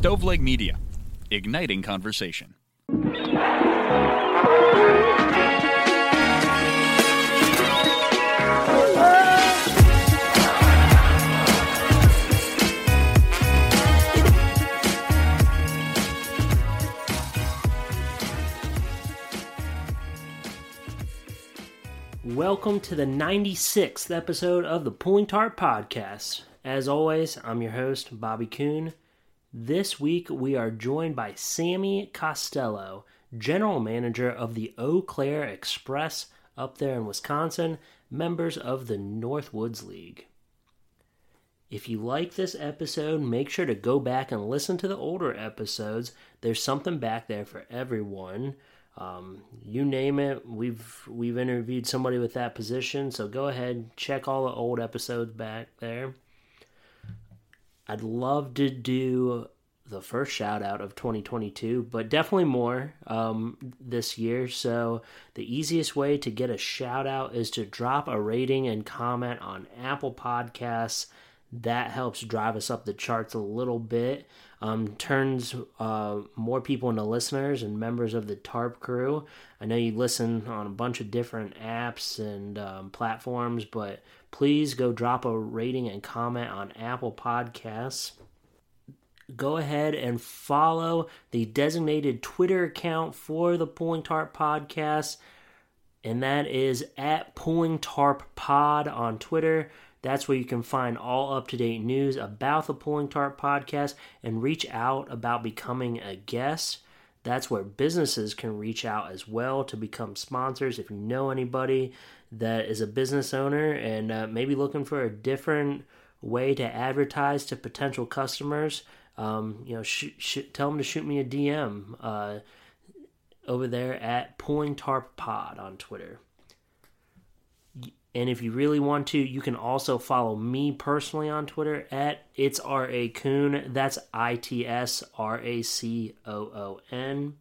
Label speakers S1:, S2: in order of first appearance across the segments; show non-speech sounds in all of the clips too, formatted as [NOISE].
S1: Stoveleg Media, igniting conversation.
S2: Welcome to the 96th episode of the Pulling Tarp Podcast. As always, I'm your host, Bobby Kuhn. This week we are joined by Sammi Costello, General Manager of the Eau Claire Express up there in Wisconsin, members of the Northwoods League. If you like this episode, make sure to go back and listen to the older episodes. There's something back there for everyone. Um, you name it, we've we've interviewed somebody with that position. So go ahead, check all the old episodes back there. I'd love to do the first shout out of 2022, but definitely more um, this year. So, the easiest way to get a shout out is to drop a rating and comment on Apple Podcasts. That helps drive us up the charts a little bit um, turns uh, more people into listeners and members of the TARP crew. I know you listen on a bunch of different apps and um, platforms, but please go drop a rating and comment on Apple Podcasts. Go ahead and follow the designated Twitter account for the Pulling Tarp Podcast, and that is at Pulling Tarp Pod on Twitter. That's where you can find all up to date news about the Pulling Tarp podcast and reach out about becoming a guest. That's where businesses can reach out as well to become sponsors. If you know anybody that is a business owner and uh, maybe looking for a different way to advertise to potential customers, um, you know, sh- sh- tell them to shoot me a DM uh, over there at Pulling Tarp Pod on Twitter. And if you really want to, you can also follow me personally on Twitter at it's R A Coon. That's I T S R A C O O N.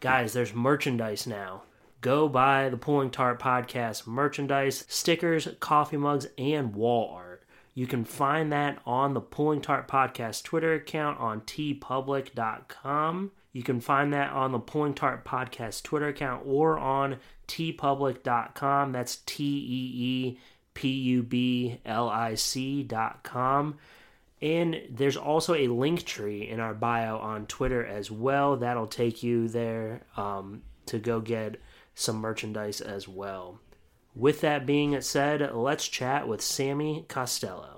S2: Guys, there's merchandise now. Go buy the Pulling Tarp Podcast merchandise, stickers, coffee mugs, and wall art. You can find that on the Pulling Tarp Podcast Twitter account on teepublic.com. You can find that on the Pulling Tarp Podcast Twitter account or on teepublic.com. That's T E E P U B L I C.com. And there's also a link tree in our bio on Twitter as well. That'll take you there um, to go get some merchandise as well. With that being said, let's chat with Sammi Costello.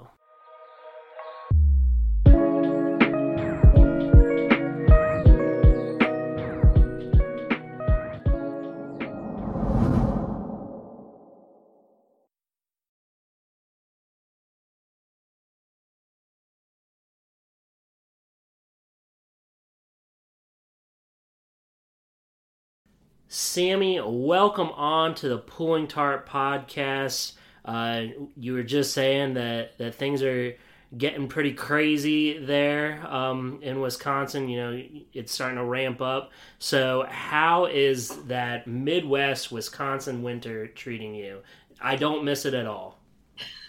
S2: Sammi, welcome on to the Pulling Tarp podcast. Uh, you were just saying that, that things are getting pretty crazy there um, in Wisconsin. You know, it's starting to ramp up. So, how is that Midwest Wisconsin winter treating you? I don't miss it at all.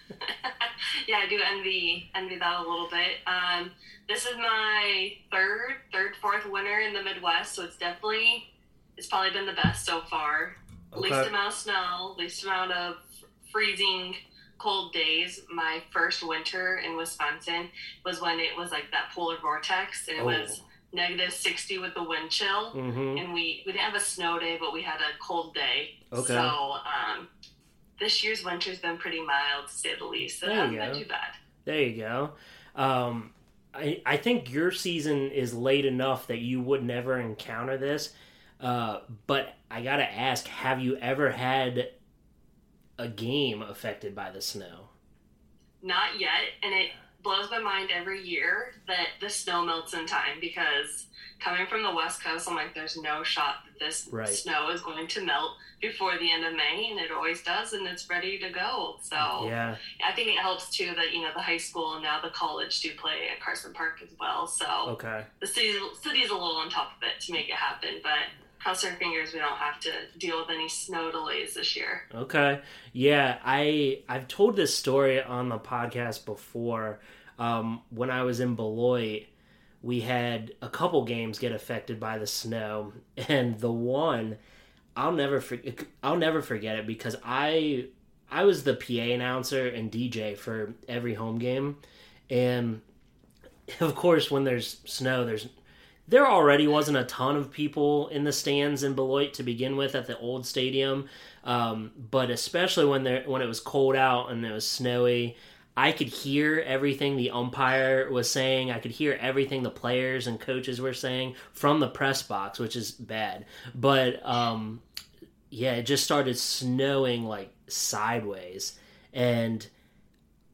S2: [LAUGHS]
S3: yeah, I do envy envy that a little bit. Um, this is my third, third, fourth winter in the Midwest, so it's definitely it's probably been the best so far. Okay. Least amount of snow, least amount of freezing cold days. My first winter in Wisconsin was when it was like that polar vortex, and it oh. was negative 60 with the wind chill. Mm-hmm. And we, we didn't have a snow day, but we had a cold day. Okay. So um, this year's winter's been pretty mild, to say the least. So there hasn't been too bad.
S2: There you go. Um, I, I think your season is late enough that you would never encounter this. Uh, but I gotta ask, have you ever had a game affected by the snow?
S3: Not yet, and it blows my mind every year that the snow melts in time because coming from the west coast, I'm like, there's no shot that this right. snow is going to melt before the end of May, and it always does, and it's ready to go. So yeah, I think it helps too that you know the high school and now the college do play at Carson Park as well. So okay, the city city's a little on top of it to make it happen, but cross our fingers we don't have to deal with any snow delays this year.
S2: Okay. Yeah, I I've told this story on the podcast before. Um, when I was in Beloit, we had a couple games get affected by the snow, [LAUGHS] and the one I'll never forget. I'll never forget it because I I was the PA announcer and DJ for every home game, and [LAUGHS] of course when there's snow, there's there already wasn't a ton of people in the stands in Beloit to begin with at the old stadium, um, but especially when there when it was cold out and it was snowy, I could hear everything the umpire was saying. I could hear everything the players and coaches were saying from the press box, which is bad. But um, yeah, it just started snowing like sideways, and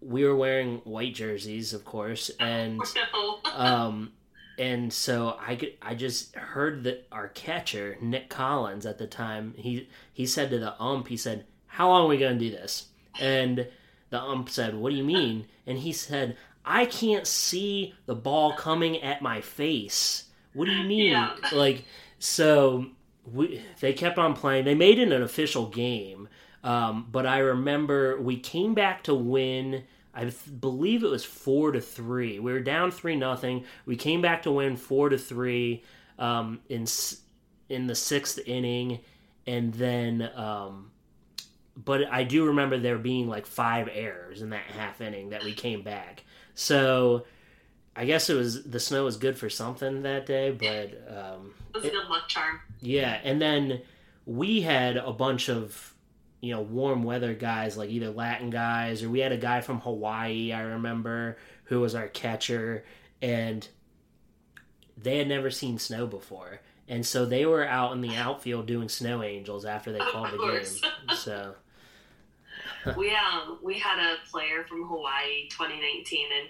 S2: we were wearing white jerseys, of course, and [LAUGHS] um, and so I could, I just heard that our catcher Nick Collins at the time he he said to the ump he said how long are we going to do this? And the ump said what do you mean? And he said I can't see the ball coming at my face. What do you mean?
S3: Yeah.
S2: like so we they kept on playing. They made it an official game. Um, but I remember we came back to win I th- believe it was four to three. We were down three nothing. We came back to win four to three um, in in the sixth inning, and then. Um, but I do remember there being like five errors in that half inning that we came back. So I guess it was the snow was good for something that day, but um,
S3: it was a good luck charm.
S2: yeah, and then we had a bunch of you know warm weather guys like either Latin guys or we had a guy from Hawaii I remember who was our catcher and they had never seen snow before. And so they were out in the outfield doing snow angels after they [LAUGHS] called the game. So [LAUGHS]
S3: we um we had a player from Hawaii 2019 and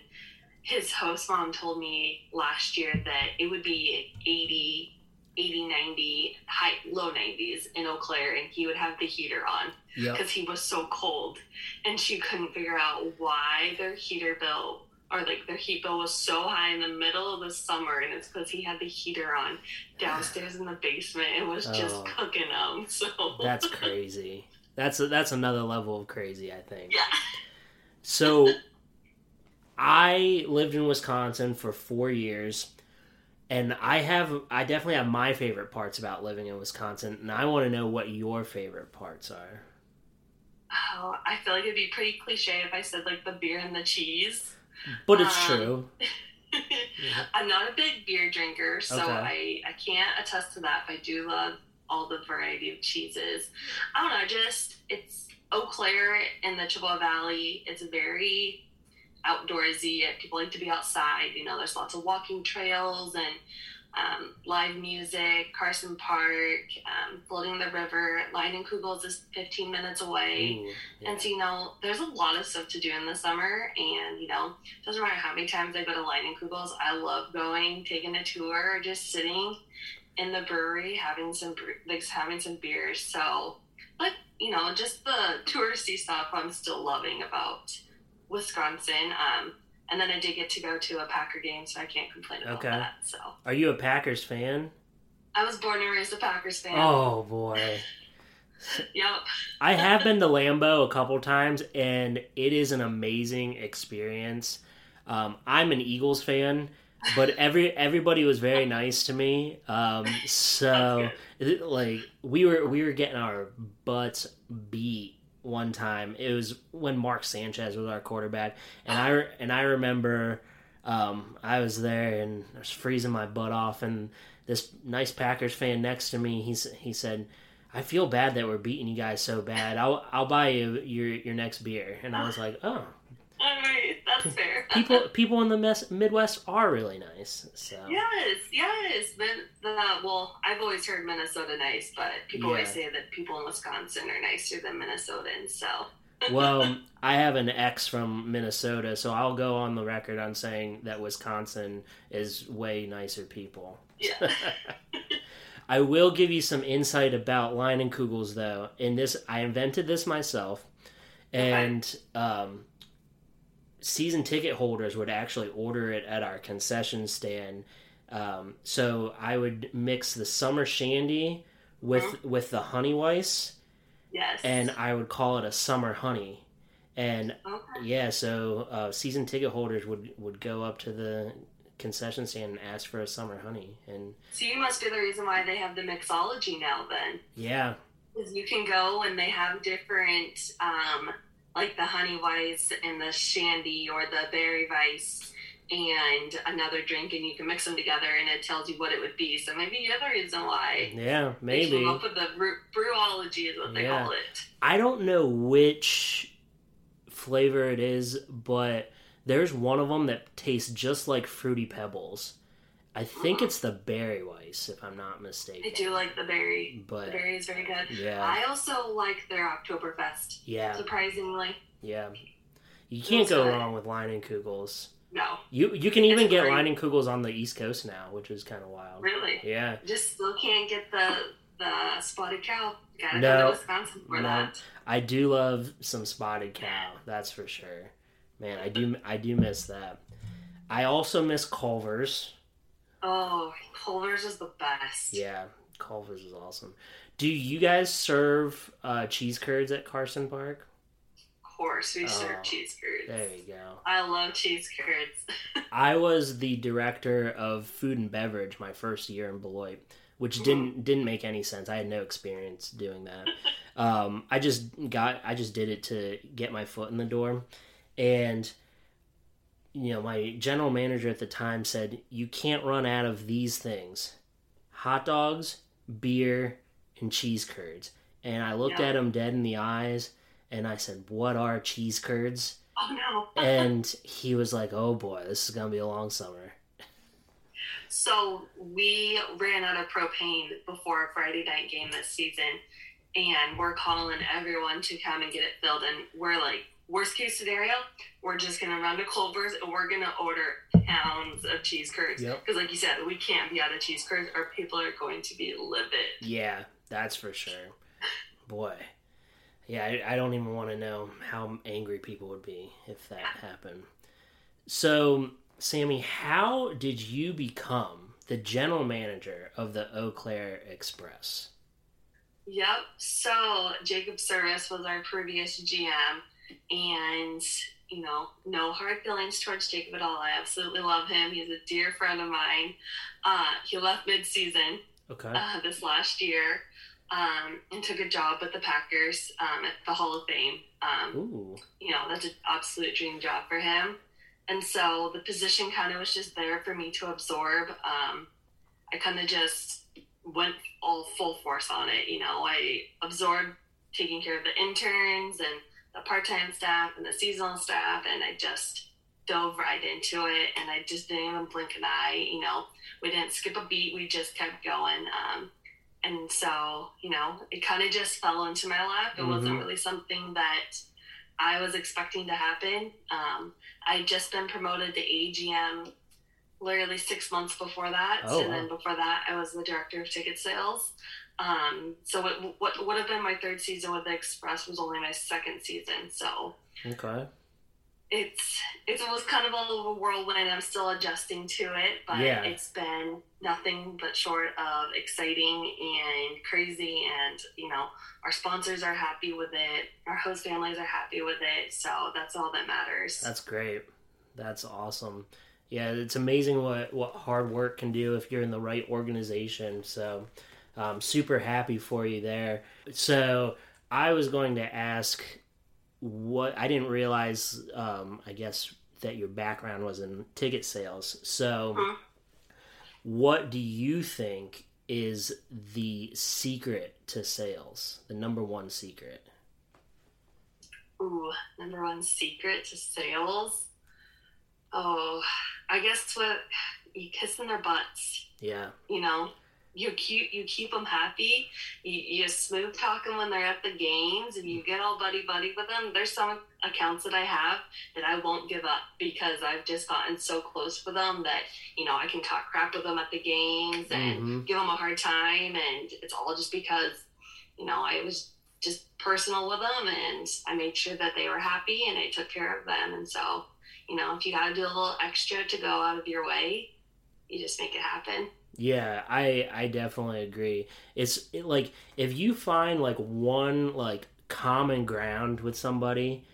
S3: his host mom told me last year that it would be 80 80 90 high low 90s in Eau Claire and he would have the heater on because he was so cold and she couldn't figure out why their heater bill or like their heat bill was so high in the middle of the summer and it's because he had the heater on [SIGHS] downstairs in the basement and was just
S2: Oh.
S3: cooking them so.
S2: That's crazy. That's that's another level of crazy I think.
S3: Yeah.
S2: So I lived in Wisconsin for four years, and I have I definitely have my favorite parts about living in Wisconsin, and I want to know what your favorite parts are.
S3: Oh, I feel like it'd be pretty cliche if I said like the beer and the cheese.
S2: But it's
S3: Um,
S2: true. [LAUGHS]
S3: I'm not a big beer drinker, so
S2: Okay.
S3: I, I can't attest to that. But I do love all the variety of cheeses. I don't know, just it's Eau Claire in the Chippewa Valley. It's very outdoorsy. People like to be outside. You know, there's lots of walking trails and um, live music. Carson Park, um, floating the river. Leinenkugels is 15 minutes away.
S2: Ooh, yeah.
S3: And so, you know, there's a lot of stuff to do in the summer. And, you know, doesn't matter how many times I go to Leinenkugels, I love going, taking a tour, or just sitting in the brewery, having some, like, having some beers. So, but, you know, just the touristy stuff I'm still loving about Wisconsin. Um, and then I did get to go to a Packer game, so I can't complain about
S2: Okay.
S3: that. So,
S2: Are you a Packers fan?
S3: I was born and raised a Packers fan.
S2: Oh boy. [LAUGHS]
S3: Yep.
S2: I have been to Lambeau a couple times, and it is an amazing experience. Um, I'm an Eagles fan, but every everybody was very nice to me. Um, [LAUGHS] so, like, we were we were getting our butts beat one time. It was when Mark Sanchez was our quarterback, and I and I remember um, I was there and I was freezing my butt off, and this nice Packers fan next to me, he's he said. I feel bad that we're beating you guys so bad. I'll I'll buy you your your next beer. And I was like, oh,
S3: All right. That's fair.
S2: people [LAUGHS] people in the mes- Midwest are really nice. So
S3: Yes, yes. Min- the, well, I've always heard Minnesota nice, but people always say that people in Wisconsin are nicer than Minnesotans. So [LAUGHS]
S2: well, I have an ex from Minnesota, so I'll go on the record on saying that Wisconsin is way nicer people.
S3: yeah, [LAUGHS]
S2: I will give you some insight about Leinenkugels, though. In this, I invented this myself, and um, season ticket holders would actually order it at our concession stand. Um, so I would mix the summer shandy with with the honey weiss,
S3: yes.
S2: and I would call it a summer honey. And
S3: okay.
S2: yeah, so uh, season ticket holders would would go up to the concession stand and ask for a summer honey. And
S3: So you must be the reason why they have the mixology now then.
S2: yeah,
S3: Because you can go and they have different, um, like the honey weiss and the shandy or the berry weiss and another drink, and you can mix them together, and it tells you what it would be. So maybe the reason why
S2: yeah, maybe.
S3: up with the brew- brewology is what they
S2: Yeah.
S3: call it.
S2: I don't know which flavor it is, but there's one of them that tastes just like fruity pebbles. I think it's the berry weiss, if I'm not mistaken.
S3: I do like the berry.
S2: But
S3: The berry is very good.
S2: yeah,
S3: I also like their Oktoberfest.
S2: yeah,
S3: Surprisingly,
S2: yeah. You can't go
S3: good.
S2: wrong with Leinenkugels.
S3: no,
S2: You you can even
S3: It's
S2: get
S3: great.
S2: Leinenkugels on the East Coast now, which is kind of wild.
S3: really.
S2: Yeah,
S3: Just still can't get the the spotted cow. Gotta
S2: No.
S3: go to Wisconsin for
S2: No.
S3: that.
S2: I do love some spotted cow. That's for sure. Man, I do I do miss that. I also miss Culver's.
S3: Oh, Culver's is the best.
S2: Yeah, Culver's is awesome. Do you guys serve uh, cheese curds at Carson Park?
S3: Of course, we
S2: Oh,
S3: serve cheese curds.
S2: There you go.
S3: I love cheese curds. [LAUGHS]
S2: I was the director of food and beverage my first year in Beloit, which didn't didn't make any sense. I had no experience doing that. [LAUGHS] Um, I just got I just did it to get my foot in the door, and you know my general manager at the time said you can't run out of these things: hot dogs, beer, and cheese curds. And I looked
S3: Yeah.
S2: at him dead in the eyes, and I said, "What are cheese curds?"
S3: oh no. [LAUGHS]
S2: and he was like, "Oh boy, this is gonna be a long summer."
S3: So we ran out of propane before a Friday night game this season, and we're calling everyone to come and get it filled. And we're like, worst case scenario, we're just gonna run to Culver's and we're gonna order pounds of cheese curds.
S2: Yep.
S3: Because, like you said, we can't be out of cheese curds, or people are going to be livid.
S2: Yeah, that's for sure. Boy, yeah, I, I don't even want to know how angry people would be if that happened. So, Sammi, how did you become the general manager of the Eau Claire Express?
S3: Yep. So Jacob Service was our previous GM, and you know, no hard feelings towards Jacob at all. I absolutely love him. He's a dear friend of mine. Uh, he left mid-season
S2: Okay.
S3: uh, this last year um, and took a job with the Packers um, at the Hall of Fame. Um,
S2: Ooh.
S3: you know, that's an absolute dream job for him. And so the position kind of was just there for me to absorb. Um, I kind of just went all full force on it. You know, I absorbed taking care of the interns and the part time staff and the seasonal staff, and I just dove right into it. And I just didn't even blink an eye. You know, we didn't skip a beat, we just kept going. Um, and so, you know, it kind of just fell into my lap. It wasn't
S2: Mhm.
S3: really something that I was expecting to happen. Um, I had just been promoted to AGM literally six months before that.
S2: Oh,
S3: and
S2: wow.
S3: then before that, I was the director of ticket sales. Um, so it, what would have been my third season with the Express was only my second season. So
S2: Okay.
S3: it's it's was kind of a whirlwind. I'm still adjusting to it, but
S2: Yeah.
S3: it's been nothing but short of exciting and crazy. And you know, our sponsors are happy with it. Our host families are happy with it. So that's all that matters.
S2: That's great. That's awesome. Yeah, it's amazing what what hard work can do if you're in the right organization. So, I'm super happy for you there. So, I was going to ask what I didn't realize. Um, I guess that your background was in ticket sales. So,
S3: Mhm.
S2: what do you think is the secret to sales? The number one secret?
S3: Ooh, number one secret to sales. Oh, I guess what you kiss in their butts.
S2: Yeah.
S3: you know you keep you keep them happy. You, you smooth talk them when they're at the games and you get all buddy buddy with them there's some accounts that i have that i won't give up because i've just gotten so close with them that you know i can talk crap with them at the games and
S2: Mhm.
S3: give them a hard time. And it's all just because you know i was just personal with them and i made sure that they were happy and i took care of them. And so you know if you got to do a little extra to go out of your way you just make it happen
S2: Yeah, I I definitely agree. It's it, like if you find like one like common ground with somebody,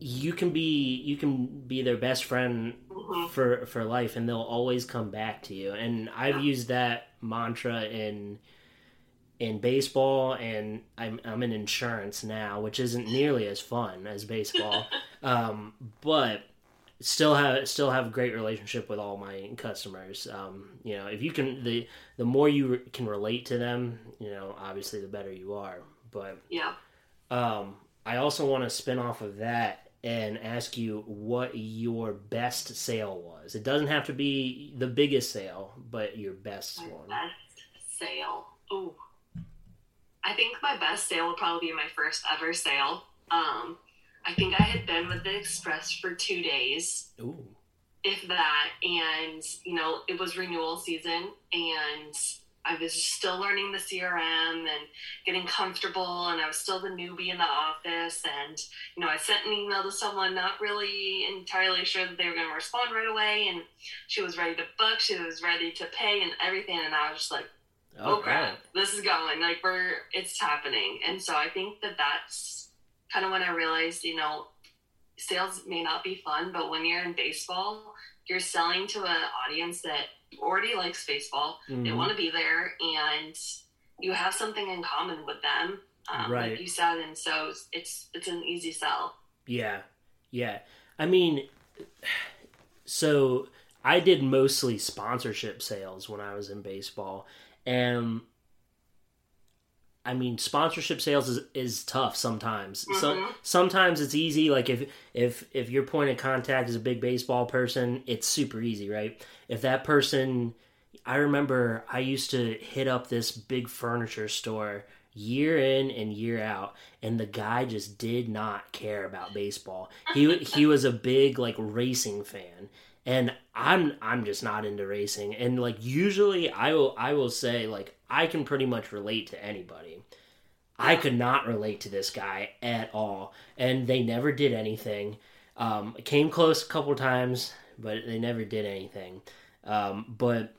S2: you can be you can be their best friend
S3: Mhm.
S2: for for life and they'll always come back to you and i've
S3: Yeah.
S2: used that mantra in in baseball and i'm i'm in insurance now which isn't nearly as fun as baseball [LAUGHS] um but still have still have a great relationship with all my customers um you know if you can the the more you re- can relate to them you know obviously the better you are but
S3: Yeah.
S2: um, I also want to spin off of that and ask you what your best sale was. It doesn't have to be the biggest sale, but your best
S3: My
S2: one.
S3: best sale. Ooh. I think my best sale will probably be my first ever sale. Um, I think I had been with the Express for two days,
S2: Ooh.
S3: if that, and you know it was renewal season, and I was still learning the CRM and getting comfortable, and I was still the newbie in the office, and you know I sent an email to someone, not really entirely sure that they were going to respond right away, and she was ready to book, she was ready to pay, and everything, and I was just like oh, oh crap, this is going like we're it's happening. And so I think that that's kind of when I realized, you know, sales may not be fun, but when you're in baseball, you're selling to an audience that already likes baseball. They
S2: Mhm.
S3: want to be there, and you have something in common with them, um,
S2: Right.
S3: like you said. And so it's it's an easy sell.
S2: Yeah, yeah. I mean, [SIGHS] so I did mostly sponsorship sales when I was in baseball, and I mean, sponsorship sales is, is tough sometimes. So
S3: Mhm.
S2: sometimes it's easy. Like if if if your point of contact is a big baseball person, it's super easy, right? If that person, I remember I used to hit up this big furniture store year in and year out and the guy just did not care about baseball. He he was a big like racing fan and I'm I'm just not into racing and like usually I will I will say like I can pretty much relate to anybody. I could not relate to this guy at all and they never did anything. Um came close a couple times but they never did anything. Um but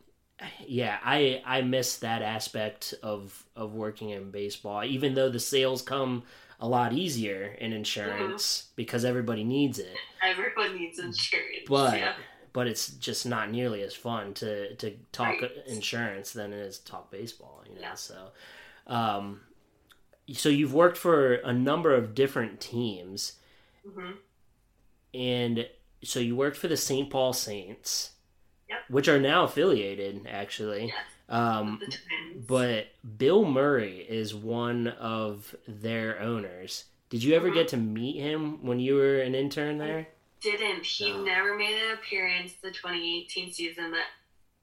S2: yeah, I I miss that aspect of of working in baseball. Even though the sales come a lot easier in insurance because everybody needs it,
S3: Everyone needs insurance.
S2: but
S3: yeah.
S2: But it's just not nearly as fun to to talk
S3: Right.
S2: insurance than it is to talk baseball. You know,
S3: Yeah.
S2: so um, so you've worked for a number of different teams,
S3: hmm
S2: and so you worked for the St. Paul Saints,
S3: Yep.
S2: which are now affiliated actually.
S3: Yes.
S2: Um, but Bill Murray is one of their owners. Did you ever
S3: Mhm.
S2: get to meet him when you were an intern there?
S3: Didn't. He
S2: No.
S3: never made an appearance the 2018 season. That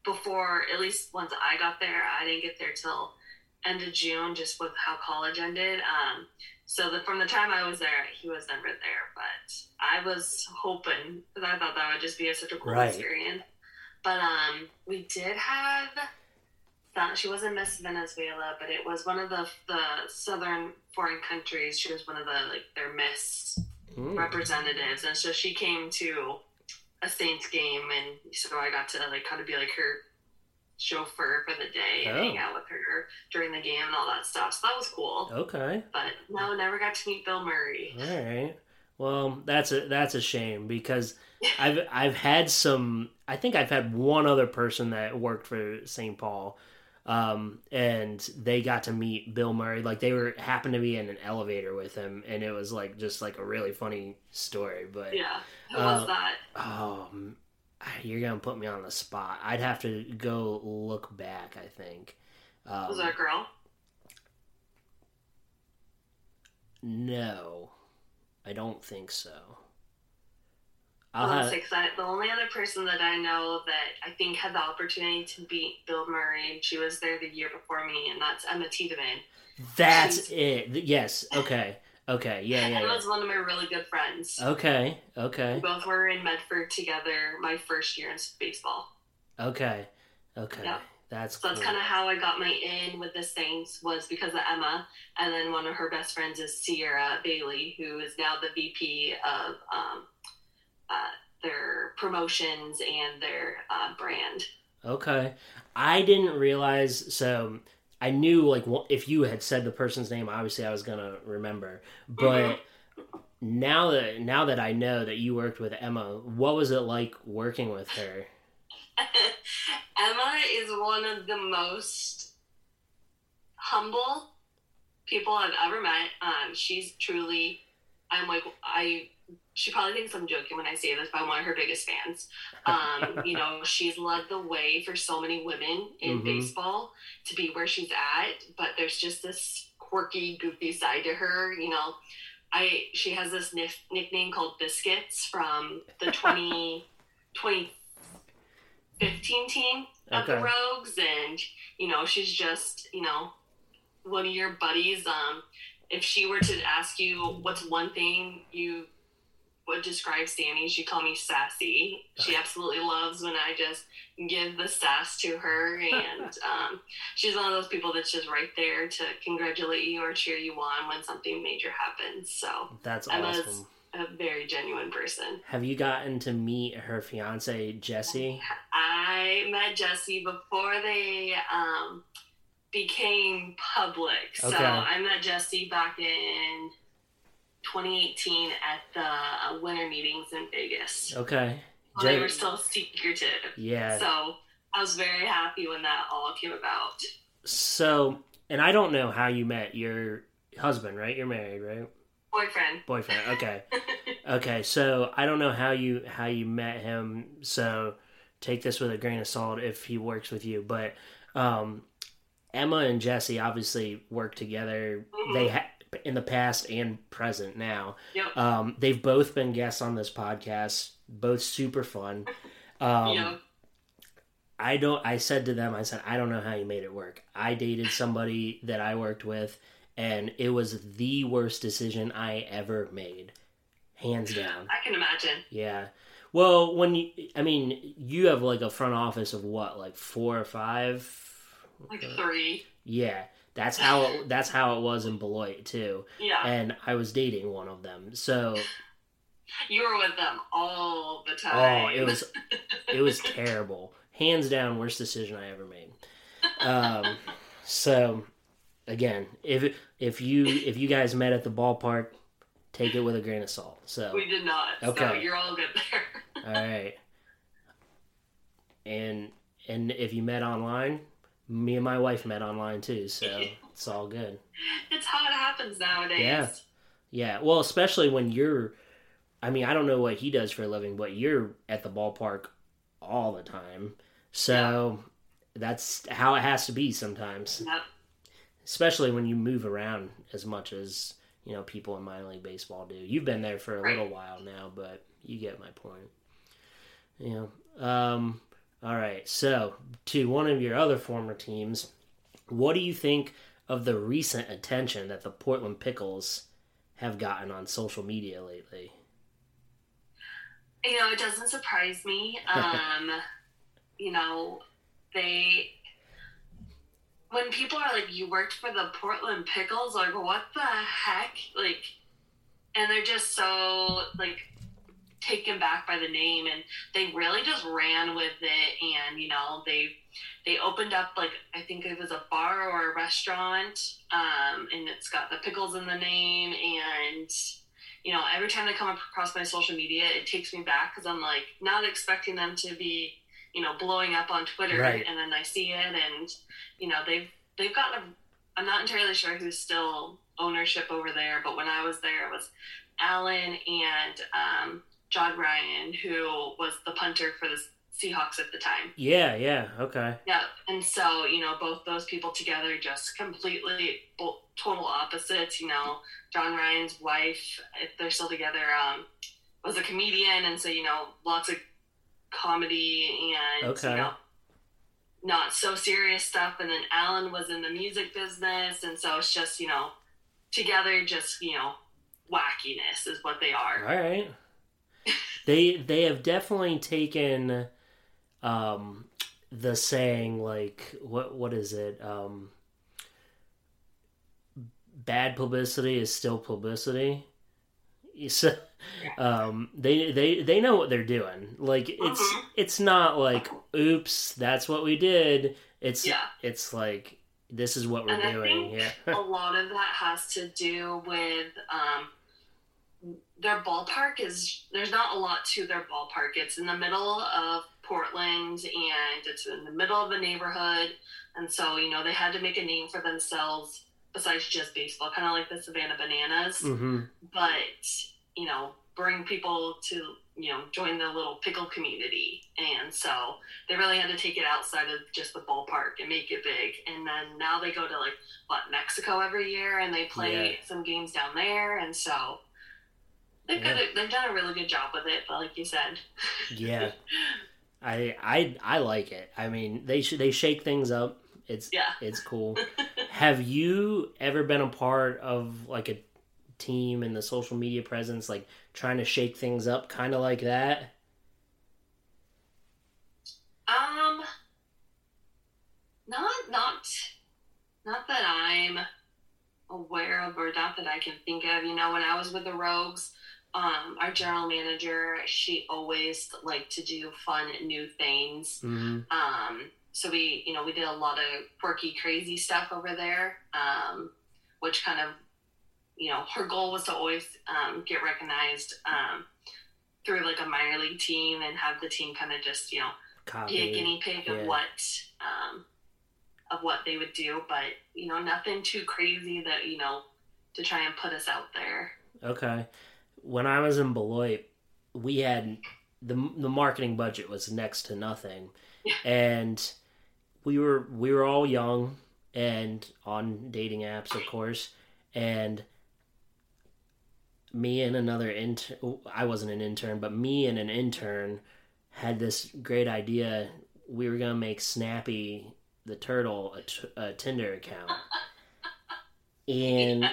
S3: before, at least once I got there, I didn't get there till end of June, just with how college ended. Um, so the, from the time I was there, he was never there. But I was hoping because I thought that would just be a, such a cool
S2: Right.
S3: experience. But um, we did have. That she wasn't Miss Venezuela, but it was one of the the southern foreign countries. She was one of the like their Miss
S2: Hmm.
S3: representatives, and so she came to a Saints game, and so I got to like kind of be like her chauffeur for the day and
S2: Oh.
S3: hang out with her during the game and all that stuff. So that was cool.
S2: Okay.
S3: But no, never got to meet Bill Murray.
S2: All right. Well, that's a that's a shame because [LAUGHS] I've I've had some. I think I've had one other person that worked for St. Paul, um, and they got to meet Bill Murray. Like they were happened to be in an elevator with him, and it was like just like a really funny story. But
S3: Yeah, who
S2: Uh,
S3: was that?
S2: oh, you're gonna put me on the spot. I'd have to go look back. I think. Um,
S3: Was that a girl?
S2: No, I don't think so. I'll have,
S3: say, I, the only other person that I know that I think had the opportunity to meet Bill Murray, and she was there the year before me, and that's Emma Tiedemann.
S2: that's it. Yes. Okay. Okay. Yeah. [LAUGHS] Yeah.
S3: Emma
S2: yeah.
S3: was one of my really good friends.
S2: Okay. Okay.
S3: We both were in Medford together my first year in baseball.
S2: Okay. Okay.
S3: Yeah.
S2: That's
S3: So that's kind of how I got my in with the Saints was because of Emma, and then one of her best friends is Sierra Bailey, who is now the VP of um, uh, their promotions and their uh, brand.
S2: Okay. I didn't realize. So I knew like if you had said the person's name, obviously I was gonna remember. But now that now that I know that you worked with Emma, what was it like working with her? [LAUGHS]
S3: Emma is one of the most humble people I've ever met. Um, she's truly, I'm like, I, she probably thinks I'm joking when I say this, but I'm one of her biggest fans. [LAUGHS] Um, you know, she's led the way for so many women in
S2: Mhm.
S3: baseball to be where she's at, but there's just this quirky, goofy side to her, you know. I she has this nick, nickname called Biscuits from the [LAUGHS] 20, 2015 team of the Rogues, and you know she's just you know one of your buddies. Um, if she were to ask you what's one thing you would describe Sammi, she'd call me sassy. She absolutely loves when I just give the sass to her, [LAUGHS] and um, she's one of those people that's just right there to congratulate you or cheer you on when something major happens. So
S2: That's
S3: Emma's
S2: awesome.
S3: a very genuine person.
S2: Have you gotten to meet her fiance Jesse?
S3: I met Jesse before they um, became public. So
S2: Okay.
S3: I met Jesse back in 2018 at the uh, winter meetings in Vegas.
S2: Okay.
S3: They were still secretive.
S2: yeah.
S3: So I was very happy when that all came about.
S2: So, and I don't know how you met your husband, right? You're married, right?
S3: Boyfriend.
S2: Boyfriend. Okay. [LAUGHS] okay. So I don't know how you how you met him. So take this with a grain of salt if he works with you. But um, Emma and Jesse obviously work together.
S3: Mhm.
S2: They ha- in the past and present now.
S3: Yep.
S2: Um, they've both been guests on this podcast. Both super fun. [LAUGHS] Um,
S3: yeah.
S2: I don't. I said to them, I said, I don't know how you made it work. I dated somebody that I worked with, and it was the worst decision I ever made, hands [LAUGHS] down.
S3: I can imagine.
S2: Yeah. Well, when you, I mean, you have like a front office of what, like four or five?
S3: Like three.
S2: Yeah, that's how it, that's how it was in Beloit too.
S3: Yeah.
S2: And I was dating one of them, so
S3: You were with them all the time.
S2: oh, it was it was [LAUGHS] terrible. Hands down, worst decision I ever made. Um, so again, if if you if you guys met at the ballpark, take it with a grain of salt. So
S3: We did not. So
S2: Okay.
S3: you're all good there.
S2: all right, and and if you met online, me and my wife met online too. So [LAUGHS] it's all good.
S3: It's how it happens nowadays.
S2: Yeah. Yeah, well, especially when you're. I mean, I don't know what he does for a living, but you're at the ballpark all the time. So that's how it has to be sometimes,
S3: Yep.
S2: especially when you move around as much as, you know, people in minor league baseball do. You've been there for a
S3: Right.
S2: little while now, but you get my point. Yeah. Um, all right. So, to one of your other former teams, what do you think of the recent attention that the Portland Pickles have gotten on social media lately?
S3: You know, it doesn't surprise me. [LAUGHS] Um, you know, they when people are like, "You worked for the Portland Pickles," like, what the heck? Like, and they're just so like taken back by the name, and they really just ran with it. And you know, they they opened up like I think it was a bar or a restaurant, um, and it's got the pickles in the name, and you know, every time they come across my social media, it takes me back because I'm like not expecting them to be, you know, blowing up on Twitter,
S2: Right.
S3: and then I see it, and you know, they've they've got a. I'm not entirely sure who's still ownership over there, but when I was there, it was Alan and um, Jon Ryan, who was the punter for the Seahawks at the time.
S2: Yeah, yeah, okay.
S3: Yeah, and so you know, both those people together just completely total opposites. You know, Jon Ryan's wife, if they're still together, um, was a comedian, and so you know, lots of comedy and
S2: Okay.
S3: you know, not so serious stuff. And then Alan was in the music business, and so it's just you know, together, just you know, wackiness is what they are.
S2: All right. They they have definitely taken um the saying like what what is it? Um bad publicity is still publicity. So um they they they know what they're doing. Like it's
S3: Mhm.
S2: it's not like oops, that's what we did. It's
S3: Yeah.
S2: it's like this is what we're
S3: And
S2: doing. Yeah. [LAUGHS]
S3: a lot of that has to do with um, their ballpark is there's not a lot to their ballpark. It's in the middle of Portland and it's in the middle of a neighborhood, and so you know they had to make a name for themselves besides just baseball, kind of like the Savannah Bananas.
S2: Mm-hmm.
S3: But you know, bring people to you know join the little pickle community, and so they really had to take it outside of just the ballpark and make it big. And then now they go to like what Mexico every year, and they play
S2: Yeah.
S3: some games down there, and so. They've, got a, they've done a really good job with it, but like you said, [LAUGHS]
S2: Yeah. I I I like it. I mean, they sh- they shake things up. It's
S3: Yeah.
S2: it's cool. [LAUGHS] Have you ever been a part of like a team in the social media presence, like trying to shake things up, kind of like that?
S3: Um, not not not that I'm aware of, or not that I can think of. You know, when I was with the Rogues, um, our general manager, she always liked to do fun, new things.
S2: Mm-hmm.
S3: Um, so we, you know, we did a lot of quirky, crazy stuff over there, um, which kind of, you know, her goal was to always um, get recognized um, through like a minor league team and have the team kind of just, you know, be a guinea pig of what um, of what they would do, but you know, nothing too crazy that you know to try and put us out there.
S2: Okay. When I was in Beloit, we had the the marketing budget was next to nothing, and we were we were all young and on dating apps, of course, and me and another intern. I wasn't an intern, but me and an intern had this great idea. We were gonna make Snappy the turtle a, t- a Tinder account, [LAUGHS] and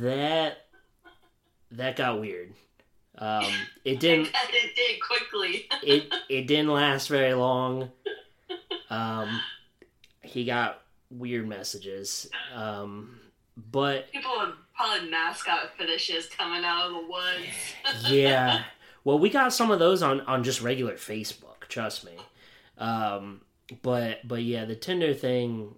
S2: that that got weird. Um, [LAUGHS] it didn't
S3: it did quickly. [LAUGHS]
S2: it it didn't last very long. Um, he got weird messages. Um, but
S3: People with probably mascot fetishes coming out of the woods. [LAUGHS]
S2: yeah, well, we got some of those on on just regular Facebook. Trust me. Um, but but yeah, the Tinder thing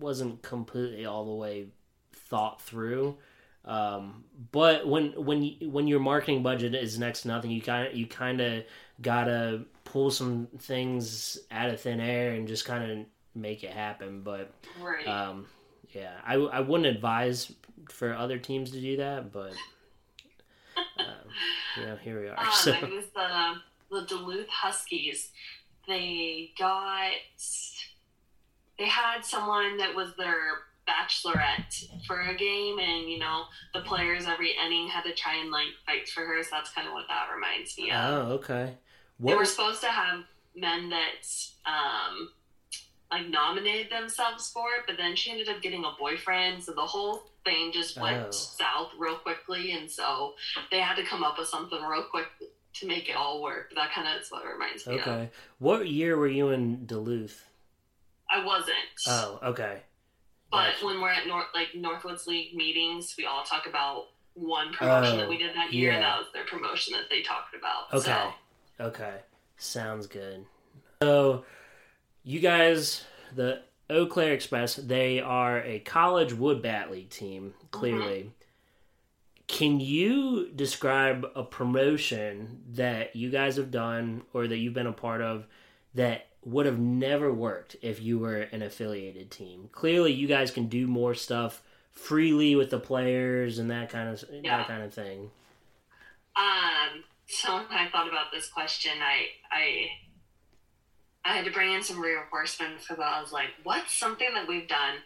S2: wasn't completely all the way thought through. Um, but when when when your marketing budget is next to nothing, you kind of you kind of gotta pull some things out of thin air and just kind of make it happen. But
S3: right.
S2: um, yeah, I I wouldn't advise for other teams to do that, but um, you know, here we are.
S3: Um,
S2: so
S3: it was the the Duluth Huskies. They got they had someone that was their bachelorette for a game, and you know the players every inning had to try and like fight for her. So that's kind of what that reminds me of.
S2: oh, okay.
S3: They
S2: What
S3: were supposed to have men that um like nominated themselves for it, but then she ended up getting a boyfriend, so the whole thing just went
S2: Oh.
S3: south real quickly, and so they had to come up with something real quick to make it all work. That kind of is what it reminds me of.
S2: okay? What year were you in Duluth?
S3: I wasn't,
S2: Oh, okay.
S3: But
S2: Gotcha.
S3: when we're at North like Northwoods League meetings, we all talk about one promotion
S2: Oh,
S3: that we did that year, and
S2: yeah.
S3: that was their promotion that they talked about.
S2: Okay.
S3: So,
S2: Okay. Sounds good. So, you guys, the Eau Claire Express, they are a college wood bat league team, mm-hmm. clearly. Can you describe a promotion that you guys have done or that you've been a part of that would have never worked if you were an affiliated team? Clearly, you guys can do more stuff freely with the players and that kind of
S3: Yeah.
S2: that kind of thing.
S3: Um, so when I thought about this question, I I I had to bring in some reinforcement for that. I was like, what's something that we've done?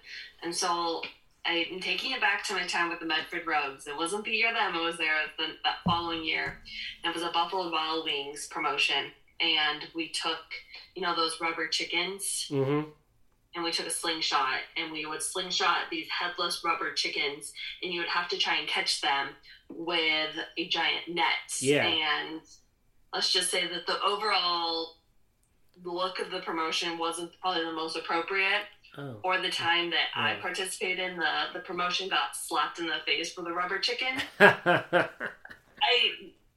S3: And so I'm taking it back to my time with the Medford Rogues. It wasn't the year them, it was there the, that following year. It was a Buffalo Wild Wings promotion. And we took, you know, those rubber chickens
S2: Mm-hmm.
S3: and we took a slingshot and we would slingshot these headless rubber chickens and you would have to try and catch them with a giant net
S2: Yeah.
S3: and let's just say that the overall look of the promotion wasn't probably the most appropriate
S2: Oh.
S3: or the time that i participated in the the promotion got slapped in the face with a rubber chicken
S2: Oh. [LAUGHS]
S3: i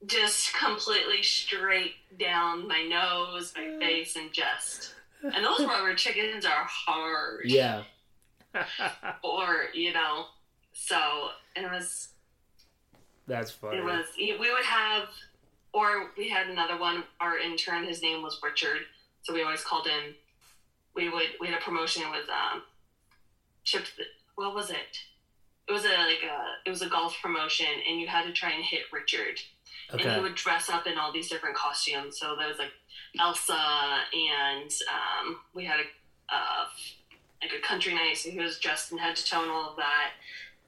S3: just completely straight down my nose my face and just and those [LAUGHS] rubber chickens are hard Yeah. [LAUGHS] or, you know, so, and it was.
S2: That's funny.
S3: It was we would have, or we had another one. Our intern, his name was Richard, so we always called him. We would we had a promotion with um, chip. What was it? It was a like a it was a golf promotion, and you had to try and hit Richard, and he would dress up in all these different costumes. So there was like Elsa, and um, we had a uh, like a country night, so he was dressed in head to toe and all of that,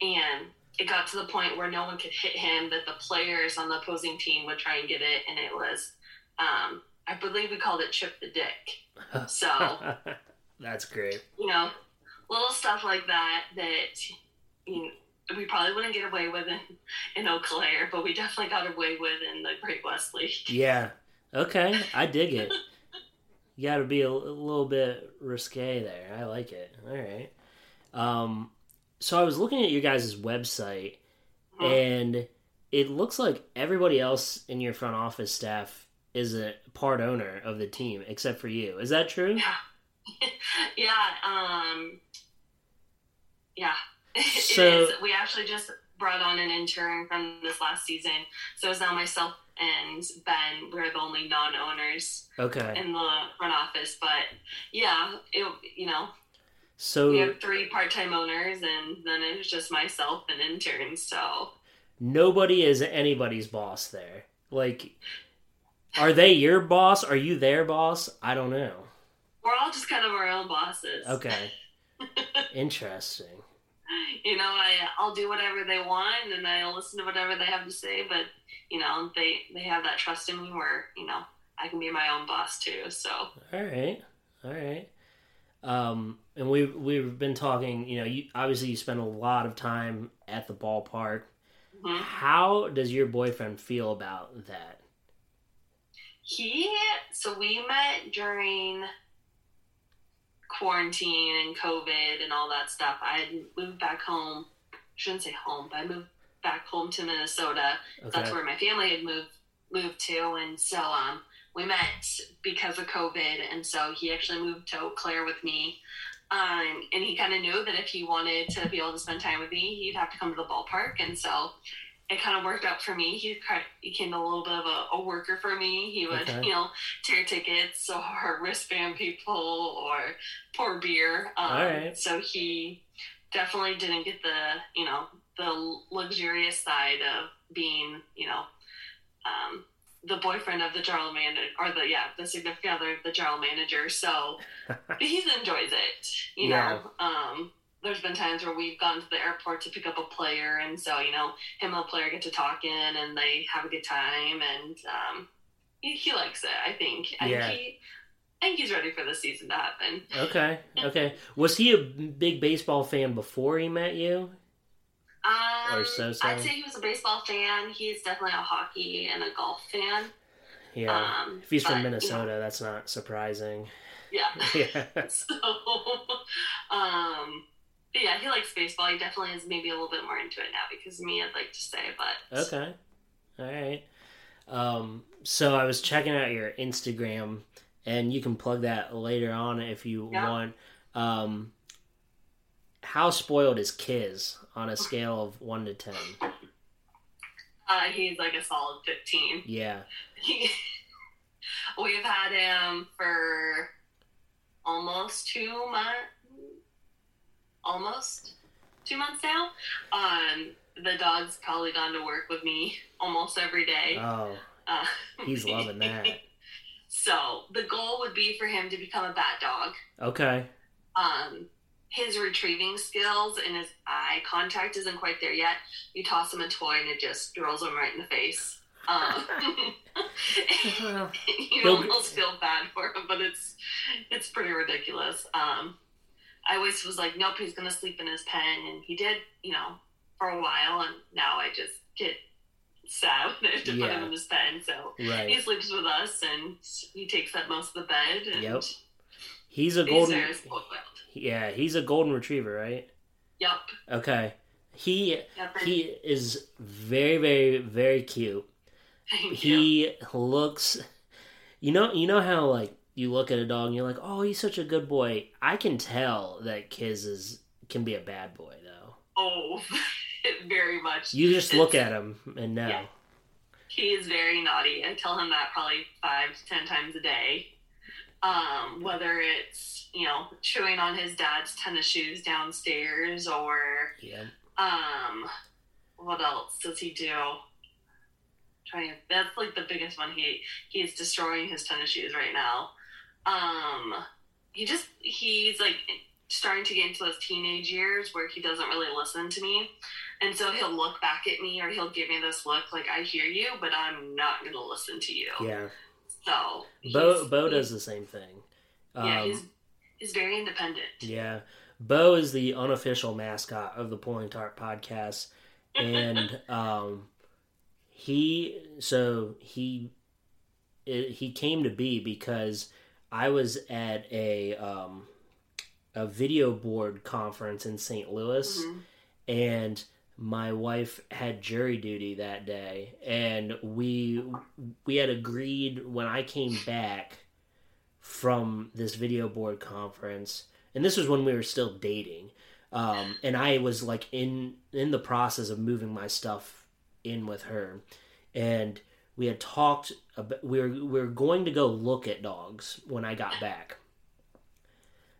S3: and it got to the point where no one could hit him that the players on the opposing team would try and get it and it was um, i believe we called it chip the dick [LAUGHS] so
S2: That's great.
S3: you know little stuff like that that you know, we probably wouldn't get away with in, [LAUGHS] in eau claire but we definitely got away with in the great west league [LAUGHS]
S2: Yeah. Okay. I dig it. [LAUGHS] You got to be a, a little bit risque there. I like it. All right. Um, so I was looking at your guys' website, and it looks like everybody else in your front office staff is a part owner of the team except for you. Is that true?
S3: yeah yeah um yeah [LAUGHS]
S2: So-
S3: is. we actually just brought on an intern from this last season so it's now myself and ben we're the only non-owners
S2: Okay.
S3: in the front office but yeah it you know
S2: So
S3: we have three part-time owners and then it's just myself and intern. so
S2: nobody is anybody's boss there. Like, are they your boss? Are you their boss? I don't know.
S3: we're all just kind of our own bosses
S2: Okay. [LAUGHS] Interesting. [LAUGHS]
S3: you know, I I'll do whatever they want and I'll listen to whatever they have to say, but you know, they they have that trust in me where, you know, I can be my own boss too. So
S2: All right. All right. Um, and we we've been talking. You know, you obviously you spend a lot of time at the ballpark.
S3: mhm.
S2: How does your boyfriend feel about that?
S3: he so we met during quarantine and COVID and all that stuff. I had moved back home. Shouldn't say home, but I moved back home to Minnesota.
S2: Okay.
S3: that's where my family had moved moved to and so um we met because of covid and so he actually moved to eau claire with me um, and he kind of knew that if he wanted to be able to spend time with me he'd have to come to the ballpark and so it kind of worked out for me he became a little bit of a, a worker for me he would
S2: Okay.
S3: you know tear tickets or [LAUGHS] wristband people or pour beer um,
S2: All right.
S3: so he definitely didn't get the you know the luxurious side of being you know um, the boyfriend of the general manager or the yeah the significant other of the general manager so [LAUGHS] he enjoys it you
S2: Yeah.
S3: know um, there's been times where we've gone to the airport to pick up a player and so you know him and the player get to talking and they have a good time and um, he, he likes it i think i
S2: Yeah.
S3: think he I think he's ready for the season to happen.
S2: Okay. Okay. Was he a big baseball fan before he met you?
S3: Um,
S2: Or so-so?
S3: I'd say he was a baseball fan. He's definitely a hockey and a golf fan.
S2: Yeah.
S3: Um,
S2: if he's
S3: but,
S2: from
S3: you know,
S2: Minnesota, that's not surprising.
S3: yeah. [LAUGHS]
S2: Yeah. [LAUGHS]
S3: so, [LAUGHS] um, but yeah, he likes baseball. He definitely is maybe a little bit more into it now because of me, I'd like to say, but
S2: Okay. All right. Um, so I was checking out your Instagram, and you can plug that later on if you
S3: Yeah.
S2: want. Um, how spoiled is Kiz on a scale of one to ten?
S3: uh, he's like a solid 15.
S2: Yeah.
S3: He, [LAUGHS] we've had him for almost two months, almost two months now. Um, the dog's probably gone to work with me almost every day.
S2: Oh,
S3: Uh,
S2: he's loving [LAUGHS] that.
S3: So the goal would be for him to become a bat dog.
S2: Okay.
S3: Um, his retrieving skills and his eye contact isn't quite there yet. You toss him a toy and it just drills him right in the face. Um, [LAUGHS] [LAUGHS] you
S2: He'll-
S3: almost feel bad for him, but it's it's pretty ridiculous. Um, I always was like, nope, he's gonna sleep in his pen, and he did, you know, for a while, and now I just get sad when I have to put him in his pen. So
S2: right.
S3: he sleeps with us, and he takes up most of the bed. And
S2: Yep. He's a golden. Yeah, he's a golden retriever, right?
S3: Yep.
S2: Okay. He
S3: Yep.
S2: he is very very very cute.
S3: Thank you.
S2: he looks you know you know how like you look at a dog and you're like oh he's such a good boy i can tell that kiz is can be a bad boy though
S3: Oh, [LAUGHS] very much.
S2: You just look
S3: It's-
S2: at him and know.
S3: Yeah. He is very naughty. I tell him that probably five to ten times a day. Um, whether it's you know chewing on his dad's tennis shoes downstairs or
S2: Yeah.
S3: um, what else does he do? Trying that's like the biggest one. He he's destroying his tennis shoes right now. Um, he just he's like starting to get into those teenage years where he doesn't really listen to me, and so he'll look back at me or he'll give me this look like I hear you, but I'm not gonna listen to you.
S2: Yeah.
S3: So
S2: Bo Bo does the same thing.
S3: Yeah,
S2: Um,
S3: he's he's very independent.
S2: Yeah. Bo is the unofficial mascot of the Pulling Tarp podcast. And [LAUGHS] um he so he it, he came to be because I was at a um a video board conference in St. Louis
S3: Mhm.
S2: and my wife had jury duty that day and we we had agreed when I came back from this video board conference and this was when we were still dating um, and I was like in in the process of moving my stuff in with her and we had talked about we were we were going to go look at dogs when I got back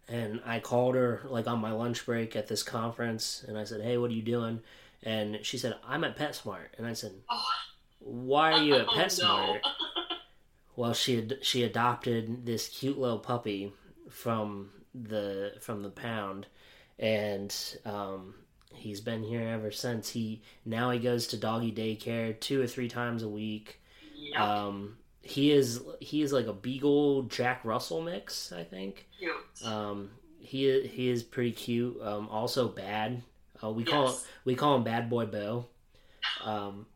S2: and I called her like on my lunch break at this conference and I said hey what are you doing and she said I'm at PetSmart and I said why are you at [LAUGHS]
S3: Oh,
S2: PetSmart
S3: no.
S2: well, she ad- she adopted this cute little puppy from the from the pound, and um, he's been here ever since. He now he goes to doggy daycare two or three times a week.
S3: Yep.
S2: Um, he is he is like a beagle Jack Russell mix, I think.
S3: Cute.
S2: Um, he he is pretty cute. Um, also bad. Uh, we call we call him Bad Boy Bo. Um,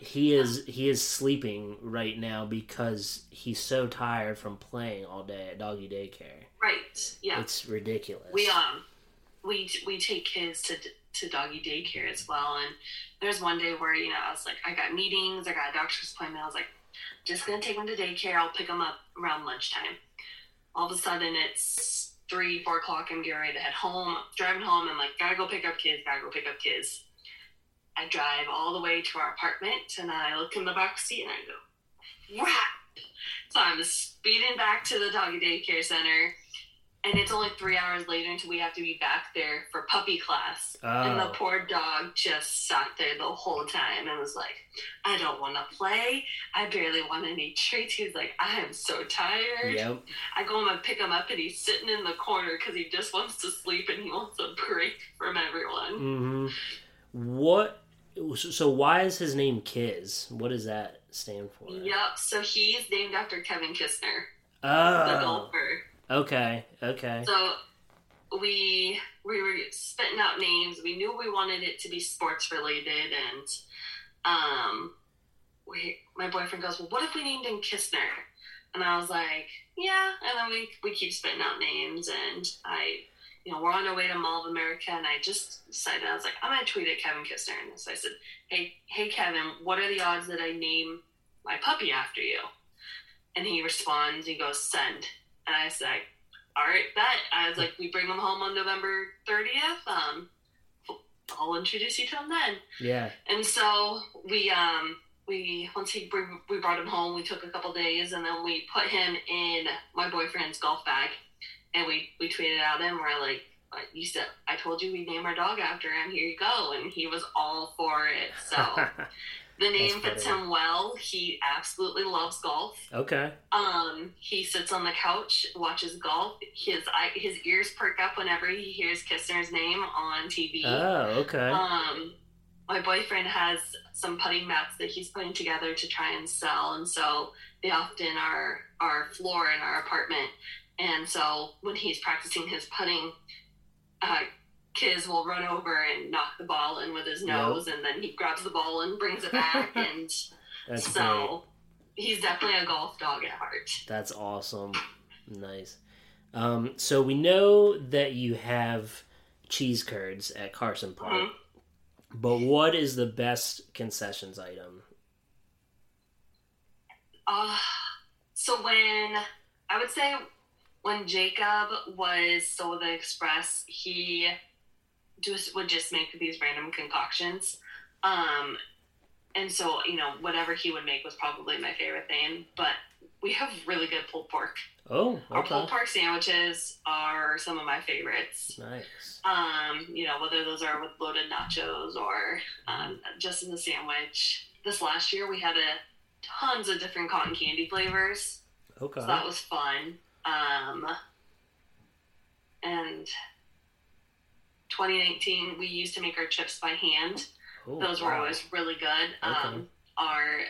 S2: he is he is sleeping right now because he's so tired from playing all day at doggy daycare.
S3: Right. Yeah.
S2: It's ridiculous.
S3: we um we we take kids to to doggy daycare as well and there's one day where you know i was like i got meetings i got a doctor's appointment i was like just gonna take them to daycare. I'll pick them up around lunchtime. All of a sudden it's three four o'clock. I'm getting ready to head home. Driving home. I'm like gotta go pick up kids gotta go pick up kids. I drive all the way to our apartment and i look in the back seat and i go whap so i'm speeding back to the doggy daycare center and it's only three hours later until we have to be back there for puppy class. And the
S2: Oh.
S3: poor dog just sat there the whole time and was like, I don't want to play. I barely want any treats. He's like, I am so tired.
S2: Yep.
S3: I go home and pick him up, and he's sitting in the corner because he just wants to sleep and he wants a break from everyone.
S2: hmm What? So why is his name Kiz? What does that stand for?
S3: Yep. So he's named after Kevin Kisner, Oh. the
S2: Oh.
S3: golfer.
S2: Okay. Okay.
S3: So we we were spitting out names. We knew we wanted it to be sports related, and um, we my boyfriend goes, "Well, what if we named him Kisner?" And I was like, "Yeah." And then we we keep spitting out names, and I, you know, we're on our way to Mall of America, and I just decided I was like, I'm gonna tweet at Kevin Kisner, and so I said, "Hey, hey, Kevin, what are the odds that I name my puppy after you?" And he responds, he goes, "Send." And I said, all right, bet. I was like, we bring him home on November 30th. Um, I'll introduce you to him then.
S2: Yeah.
S3: And so we, um, we once he we, we brought him home, we took a couple days, and then we put him in my boyfriend's golf bag, and we we tweeted out him. We're like, "Uh, you said I told you we'd name our dog after him. Here you go, and he was all for it. So [LAUGHS] the name fits him well. He absolutely loves golf.
S2: okay.
S3: Um, he sits on the couch, watches golf. His eye, his ears perk up whenever he hears Kisner's name on TV.
S2: Oh. Okay.
S3: Um, my boyfriend has some putting mats that he's putting together to try and sell, and so they often are our floor in our apartment. And so when he's practicing his putting, uh, Kiz will run over and knock the ball in with his
S2: Yep.
S3: nose, and then he grabs the ball and brings it back, [LAUGHS] and
S2: That's great.
S3: so he's definitely a golf dog at heart.
S2: That's awesome. Nice. Um, so we know that you have cheese curds at Carson Park,
S3: Mhm.
S2: but what is the best concessions item?
S3: Uh, so when I would say when Jacob was the Express, he just would just make these random concoctions. Um, and so you know whatever he would make was probably my favorite thing. But we have really good pulled pork.
S2: Oh,
S3: Our pulled pork sandwiches are some of my favorites.
S2: Nice.
S3: Um, you know whether those are with loaded nachos or um, just in the sandwich. This last year we had a tons of different cotton candy flavors.
S2: Okay.
S3: So that was fun. Um, and 2019, we used to make our chips by hand.
S2: Oh,
S3: Those were
S2: wow.
S3: always really good.
S2: Okay.
S3: Um, our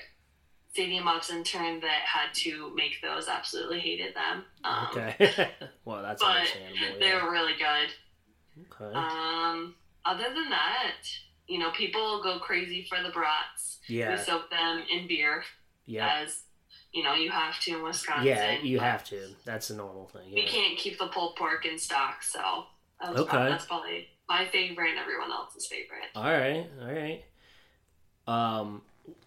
S3: stadium ops intern that had to make those absolutely hated them. Um,
S2: okay. [LAUGHS] well, that's
S3: but
S2: understandable.
S3: They
S2: Yeah.
S3: were really good.
S2: Okay.
S3: Um, other than that, you know, people go crazy for the brats.
S2: Yeah.
S3: We soak them in beer,
S2: Yeah.
S3: as you know, you have to in Wisconsin.
S2: Yeah. You have to. That's a normal thing.
S3: we can't keep the pulled pork in stock, so that
S2: Okay.
S3: probably, that's probably my favorite and everyone else's favorite.
S2: All right, all right. Um,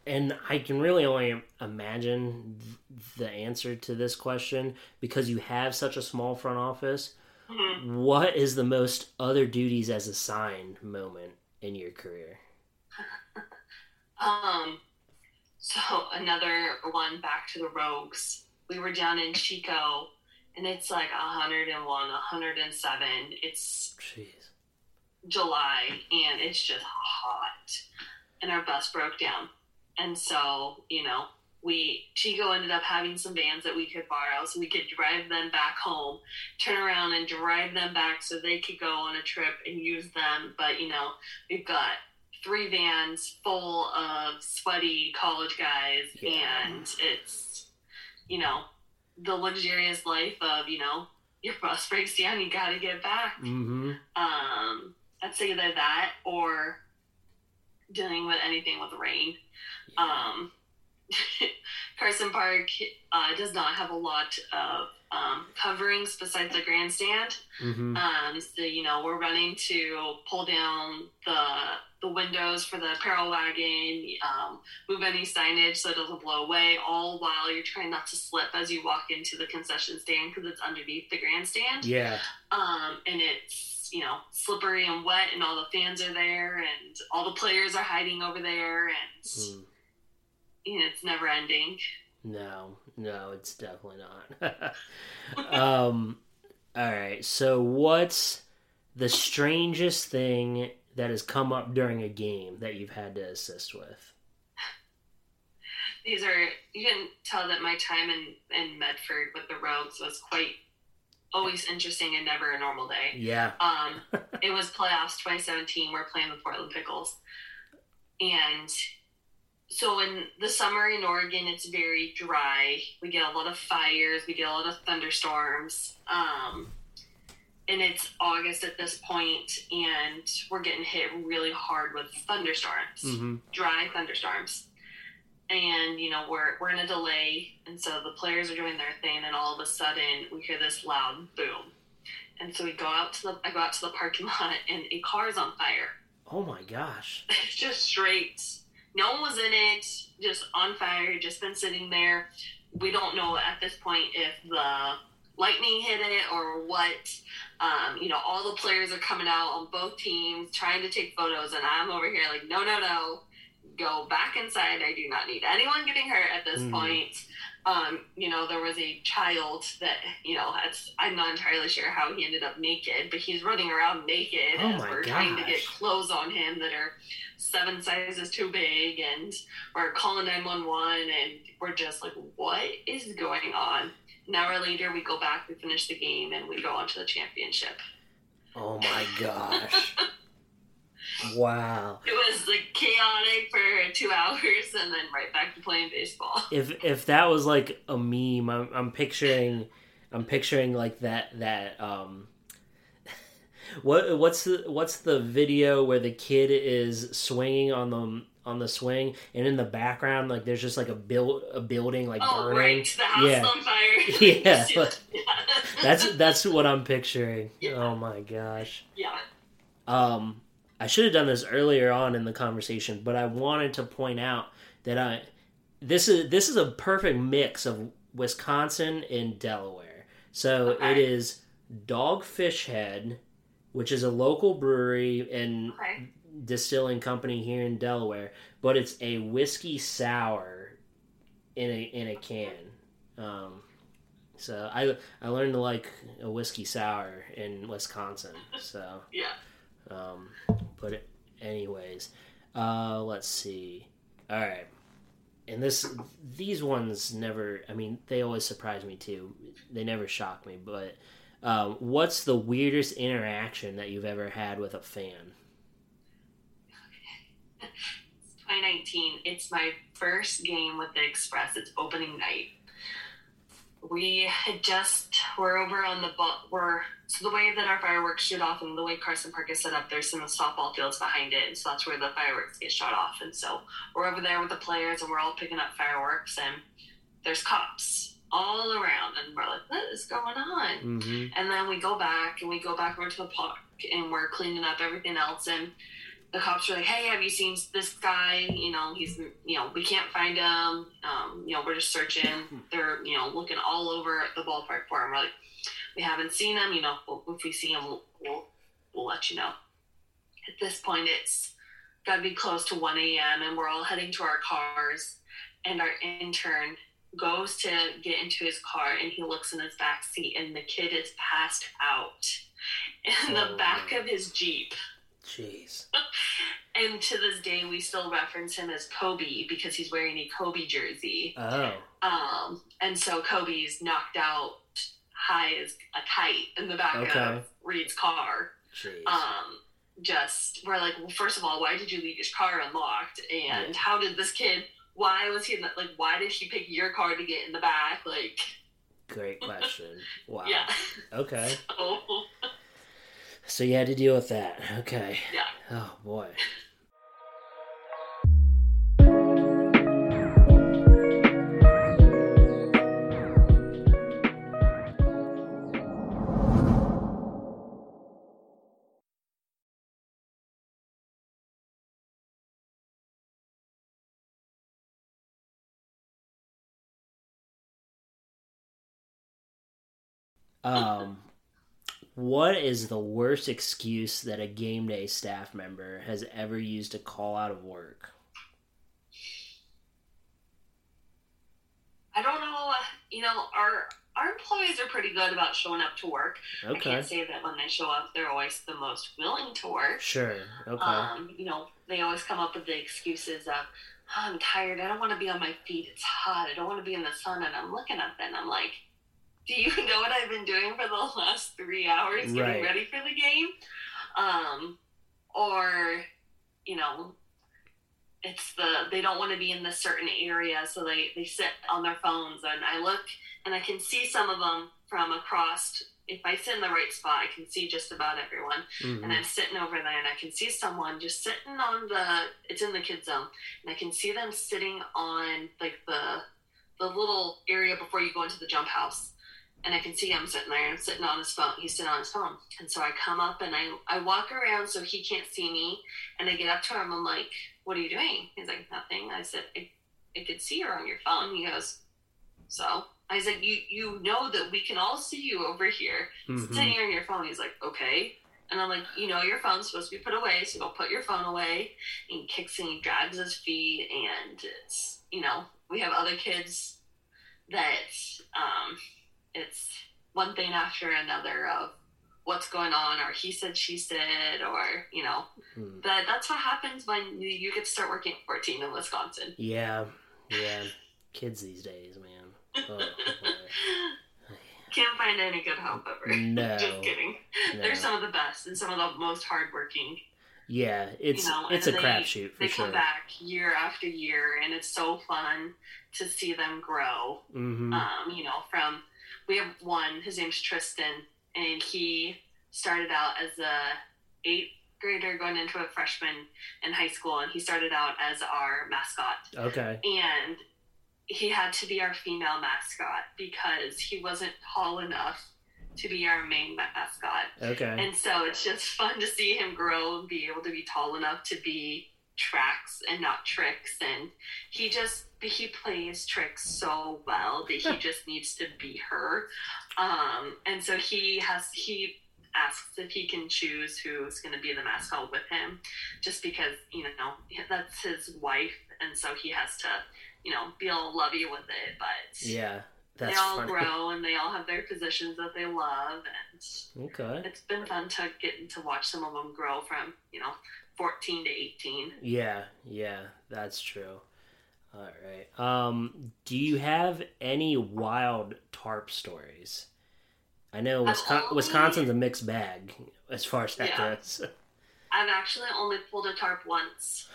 S2: and I can really only imagine th- the answer to this question because you have such a small front office.
S3: Mhm.
S2: What is the most other duties as assigned moment in your career? [LAUGHS]
S3: Um, so another one back to the Rogues. We were down in Chico, and it's like 101, 107. It's
S2: Jeez.
S3: July, and it's just hot, and our bus broke down, and so you know. We Chico ended up having some vans that we could borrow, so we could drive them back home, turn around and drive them back, so they could go on a trip and use them. But you know, we've got three vans full of sweaty college guys
S2: Yeah.
S3: and it's you know the luxurious life of you know your bus breaks down you gotta get back
S2: Mm-hmm.
S3: um i'd say either that or dealing with anything with rain um [LAUGHS] carson park uh, does not have a lot of um, coverings besides the grandstand
S2: mm-hmm.
S3: um, so you know we're running to pull down the the windows for the apparel wagon, um, move any signage so it doesn't blow away. All while you're trying not to slip as you walk into the concession stand because it's underneath the grandstand.
S2: Yeah.
S3: Um, and it's you know slippery and wet, and all the fans are there, and all the players are hiding over there, and
S2: Mm.
S3: you know, it's never ending.
S2: No, no, it's definitely not. [LAUGHS] um, all right. So, what's the strangest thing that has come up during a game that you've had to assist with?
S3: these are you can tell that my time in in Medford with the Rogues was quite always interesting and never a normal day.
S2: Yeah.
S3: Um, [LAUGHS] it was playoffs 2017. We're playing the Portland Pickles, and so in the summer in Oregon, it's very dry. We get a lot of fires. We get a lot of thunderstorms. Um, and it's August at this point, and we're getting hit really hard with thunderstorms
S2: Mm-hmm.
S3: dry thunderstorms. And, you know, we're, we're in a delay. And so the players are doing their thing. And all of a sudden, we hear this loud boom. And so we go out to the, I go out to the parking [LAUGHS] lot and a car's on fire.
S2: Oh my gosh. [LAUGHS]
S3: It's just straight. No one was in it, just on fire, just been sitting there. We don't know at this point if the lightning hit it or what. Um, you know, all the players are coming out on both teams trying to take photos, and I'm over here like, no, no, no, go back inside. I do not need anyone getting hurt at this
S2: Mhm.
S3: point. Um, you know, there was a child that, you know, I'm not entirely sure how he ended up naked, but he's running around naked
S2: Oh
S3: as we're trying to get clothes on him that are seven sizes too big, and we're calling 911, and we're just like, what is going on? An hour later, we go back, we finish the game, and we go on to the championship.
S2: Oh my gosh. [LAUGHS] wow.
S3: It was like chaotic for two hours, and then right back to playing baseball. [LAUGHS]
S2: If if that was like a meme, I'm, I'm picturing, I'm picturing like that that um. [LAUGHS] What what's the what's the video where the kid is swinging on the on the swing and in the background like there's just like a build a building like
S3: Oh,
S2: burning.
S3: right, the house
S2: Yeah.
S3: on fire. [LAUGHS]
S2: Yeah. [LAUGHS]
S3: yeah.
S2: That's that's what I'm picturing.
S3: Yeah.
S2: Oh my gosh.
S3: yeah.
S2: Um, I should have done this earlier on in the conversation, but I wanted to point out that I this is this is a perfect mix of Wisconsin and Delaware. So
S3: Okay.
S2: it is Dogfish Head, which is a local brewery and
S3: Okay.
S2: Distilling company here in Delaware, but it's a whiskey sour in a in a can. Um, so I I learned to like a whiskey sour in Wisconsin. So [LAUGHS]
S3: Yeah.
S2: um, but anyways, uh, let's see. All right, and this these ones never. I mean, they always surprise me too. They never shock me. But um, what's the weirdest interaction that you've ever had with a fan?
S3: 2019. It's my first game with the Express. It's opening night. We had just we're over on the ball. We're so the way that our fireworks shoot off and the way Carson Park is set up. There's some softball fields behind it, and so that's where the fireworks get shot off. And so we're over there with the players, and we're all picking up fireworks, and there's cops all around, and we're like, "What is going on?"
S2: Mm-hmm.
S3: And then we go back and we go back over to the park and we're cleaning up everything else. And the cops are like, hey, have you seen this guy? You know, he's, you know, we can't find him. Um, you know, we're just searching. [LAUGHS] They're, you know, looking all over the ballpark for him. We're like, we haven't seen him. You know, if we see him, we'll, we'll, we'll let you know. At this point, it's got to be close to 1 a.m. and we're all heading to our cars. And our intern goes to get into his car and he looks in his back seat and the kid is passed out in the
S2: Oh,
S3: back
S2: man.
S3: of his jeep
S2: Jeez.
S3: and to this day we still reference him as kobe because he's wearing a kobe jersey
S2: Oh.
S3: um, and so kobe's knocked out high as a kite in the back
S2: Okay.
S3: of reed's car
S2: Jeez.
S3: um, just we're like well first of all why did you leave your car unlocked and how did this kid why was he in the, like why did he pick your car to get in the back like
S2: Great [LAUGHS] question. Wow.
S3: yeah
S2: Okay. [LAUGHS]
S3: so
S2: So you had to deal with that. Okay.
S3: yeah
S2: Oh boy. Um, what is the worst excuse that a game day staff member has ever used to call out of work?
S3: I don't know. You know, our our employees are pretty good about showing up to work. I
S2: Okay.
S3: can't say that when they show up, they're always the most willing to work.
S2: Sure. Okay.
S3: Um, you know, they always come up with the excuses of, oh, "I'm tired. I don't want to be on my feet. It's hot. I don't want to be in the sun." And I'm looking at them. I'm like, "Do you [LAUGHS] know what I've been doing for the last three hours getting
S2: Right.
S3: ready for the game?" Um, or, you know, it's the they don't want to be in this certain area, so they they sit on their phones. And I look and I can see some of them from across. If I sit in the right spot, I can see just about everyone and
S2: Mhm.
S3: I'm sitting over there and I can see someone just sitting on the it's in the kids zone and I can see them sitting on like the the little area before you go into the jump house and I can see him sitting there I'm sitting on his phone he's sitting on his phone and so I come up and I I walk around so he can't see me and I get up to him I'm like what are you doing he's like nothing I said I, I could see her on your phone he goes so I said you you know that we can all see you over here
S2: Mhm.
S3: sitting here on your phone. He's like, okay. And I'm like, you know, your phone's supposed to be put away, so go put your phone away. And he kicks and he drags his feet, and it's, you know, we have other kids that um, it's one thing after another of what's going on, or he said, she said, or, you know,
S2: Hmm.
S3: but that's what happens when you- get to start working at 14 in Wisconsin.
S2: Yeah. Yeah. Kids these days, man. Oh. [LAUGHS]
S3: Can't find any good help ever. [LAUGHS]
S2: No.
S3: Just kidding.
S2: No.
S3: They're some of the best and some of the most hardworking
S2: Yeah, it's
S3: you know,
S2: it's a crapshoot for
S3: they
S2: sure.
S3: come back year after year and it's so fun to see them grow
S2: hmm
S3: um, you know from we have one his name's tristan and he started out as a eighth grader going into a freshman in high school and he started out as our mascot
S2: Okay.
S3: and he had to be our female mascot because he wasn't tall enough to be our main mascot
S2: Okay.
S3: and so it's just fun to see him grow and be able to be tall enough to be tracks and not tricks. And he just he plays tricks so well that he [LAUGHS] just needs to be her. Um, and so he has he asks if he can choose who's going to be the mascot with him, just because you know that's his wife, and so he has to you know be all lovey with it. But
S2: Yeah, that's
S3: they all
S2: funny.
S3: grow and they all have their positions that they love, and
S2: Okay.
S3: it's been fun to get to watch some of them grow from you know 14 to 18.
S2: Yeah, yeah, that's true. All right. Um, do you have any wild tarp stories? I know
S3: I've
S2: Wisconsin,
S3: only-
S2: Wisconsin's a mixed bag as far as that
S3: Yeah.
S2: goes. [LAUGHS]
S3: I've actually only pulled a tarp once.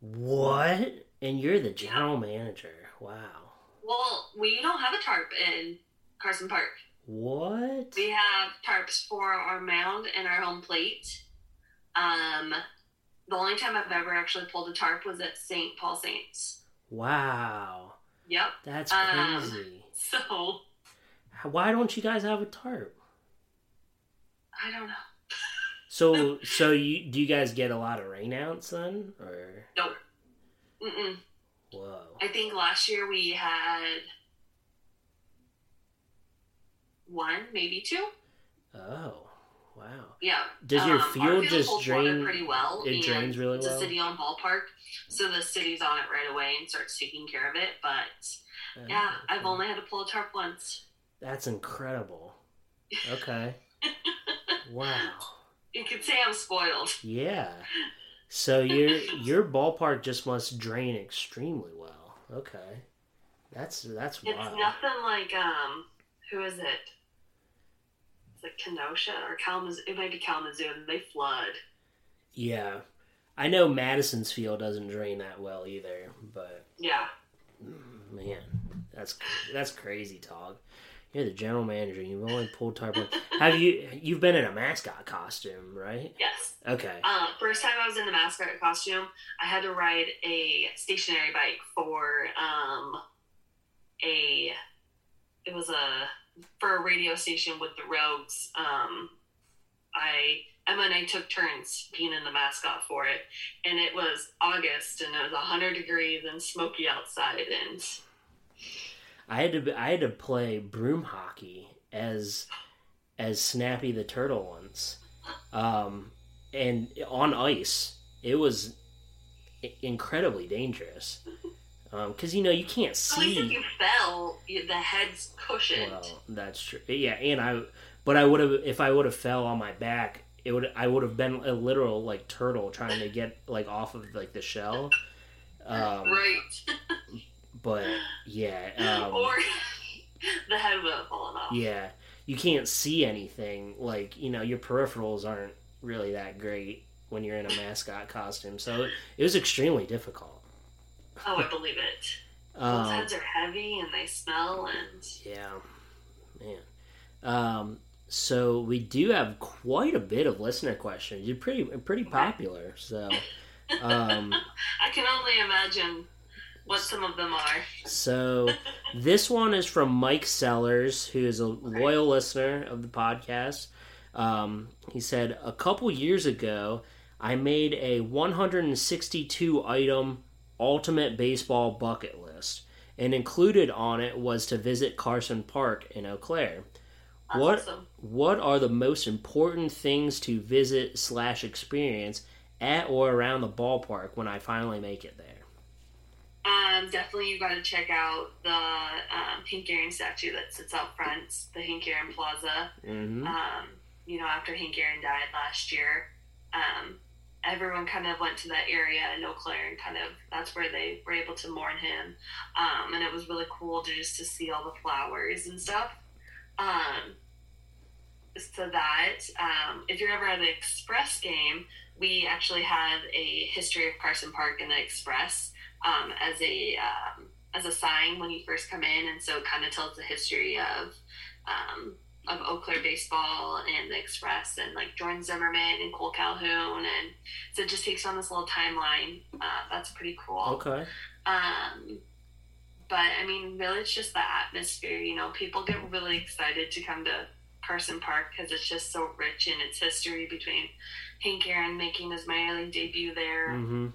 S2: What? And you're the general manager. Wow.
S3: Well, we don't have a tarp in Carson Park.
S2: What?
S3: We have tarps for our mound and our home plate. Um, the only time I've ever actually pulled a tarp was at St. Paul Saints.
S2: Wow.
S3: Yep.
S2: That's
S3: Um,
S2: crazy. [LAUGHS]
S3: So
S2: Why don't you guys have a tarp?
S3: I don't know. [LAUGHS]
S2: So, so you do you guys get a lot of rainouts then, or
S3: Nope. Mm-mm.
S2: whoa?
S3: I think last year we had one, maybe two.
S2: Oh, wow.
S3: Yeah.
S2: Does your
S3: Um,
S2: field just
S3: holds water
S2: drain?
S3: pretty well?
S2: it drains really
S3: it's
S2: well?
S3: It's a city-owned ballpark, so the city's on it right away and starts taking care of it. But yeah,
S2: Oh,
S3: I've only had to pull a tarp once.
S2: That's incredible. Okay. [LAUGHS] wow.
S3: You could say I'm spoiled.
S2: Yeah. So [LAUGHS] your your ballpark just must drain extremely well. Okay. That's that's
S3: It's
S2: wild.
S3: nothing like um, who is it? It Kenosha or Kalamazoo? It might be Kalamazoo, and they flood.
S2: Yeah. I know Madison's field doesn't drain that well either, but
S3: Yeah.
S2: man, that's that's crazy talk. You're the general manager. You've only pulled tarp. [LAUGHS] Have you? You've been in a mascot costume, right?
S3: Yes.
S2: Okay.
S3: Uh, first time I was in the mascot costume, I had to ride a stationary bike for um, a. It was a for a radio station with the Rogues. Um, I Emma and I took turns being in the mascot for it, and it was August, and it was hundred degrees and smoky outside, and
S2: I had to I had to play broom hockey as as Snappy the turtle once, um, and on ice it was incredibly dangerous because you know you can't see.
S3: at least if you fell, the head's cushioned.
S2: Well, that's true. Yeah, and I but I would have if I would have fell on my back. It would I would have been a literal like turtle trying to get like off of like the shell. Um,
S3: right.
S2: But yeah, um, [LAUGHS]
S3: or the head would have fallen off.
S2: Yeah, you can't see anything. Like you know, your peripherals aren't really that great when you're in a mascot costume. So it was extremely difficult.
S3: Oh, I believe it. Those
S2: Um,
S3: heads are heavy and they smell and
S2: yeah, man. Um, so we do have quite a bit of listener questions. You're pretty pretty popular. So, um, [LAUGHS]
S3: I can only imagine what some of them are.
S2: so [LAUGHS] this one is from Mike Sellers, who is a loyal listener of the podcast. Um, he said a couple years ago, I made a 162 item ultimate baseball bucket list, and included on it was to visit Carson Park in Eau Claire.
S3: That's
S2: What
S3: awesome.
S2: what are the most important things to visit slash experience at or around the ballpark when I finally make it there?
S3: Um, definitely you got to check out the um, Hank Aaron statue that sits out front, the Hank Aaron Plaza.
S2: Mm-hmm.
S3: Um, you know, after Hank Aaron died last year, um, everyone kind of went to that area in Eau Claire and kind of that's where they were able to mourn him. Um, and it was really cool to just to see all the flowers and stuff. Um, so that um, if you're ever at an Express game, we actually have a history of Carson Park in the Express um, as a um, as a sign when you first come in, and so it kind of tells the history of um, of Eau Claire baseball and the Express and like Jordan Zimmermann and Cole Calhoun, and so it just takes on this little timeline. Uh, that's pretty cool.
S2: Okay.
S3: Um, but I mean, really, it's just the atmosphere. You know, people get really excited to come to Carson Park because it's just so rich in its history between Hank Aaron making his minor league debut there,
S2: Mm-hmm.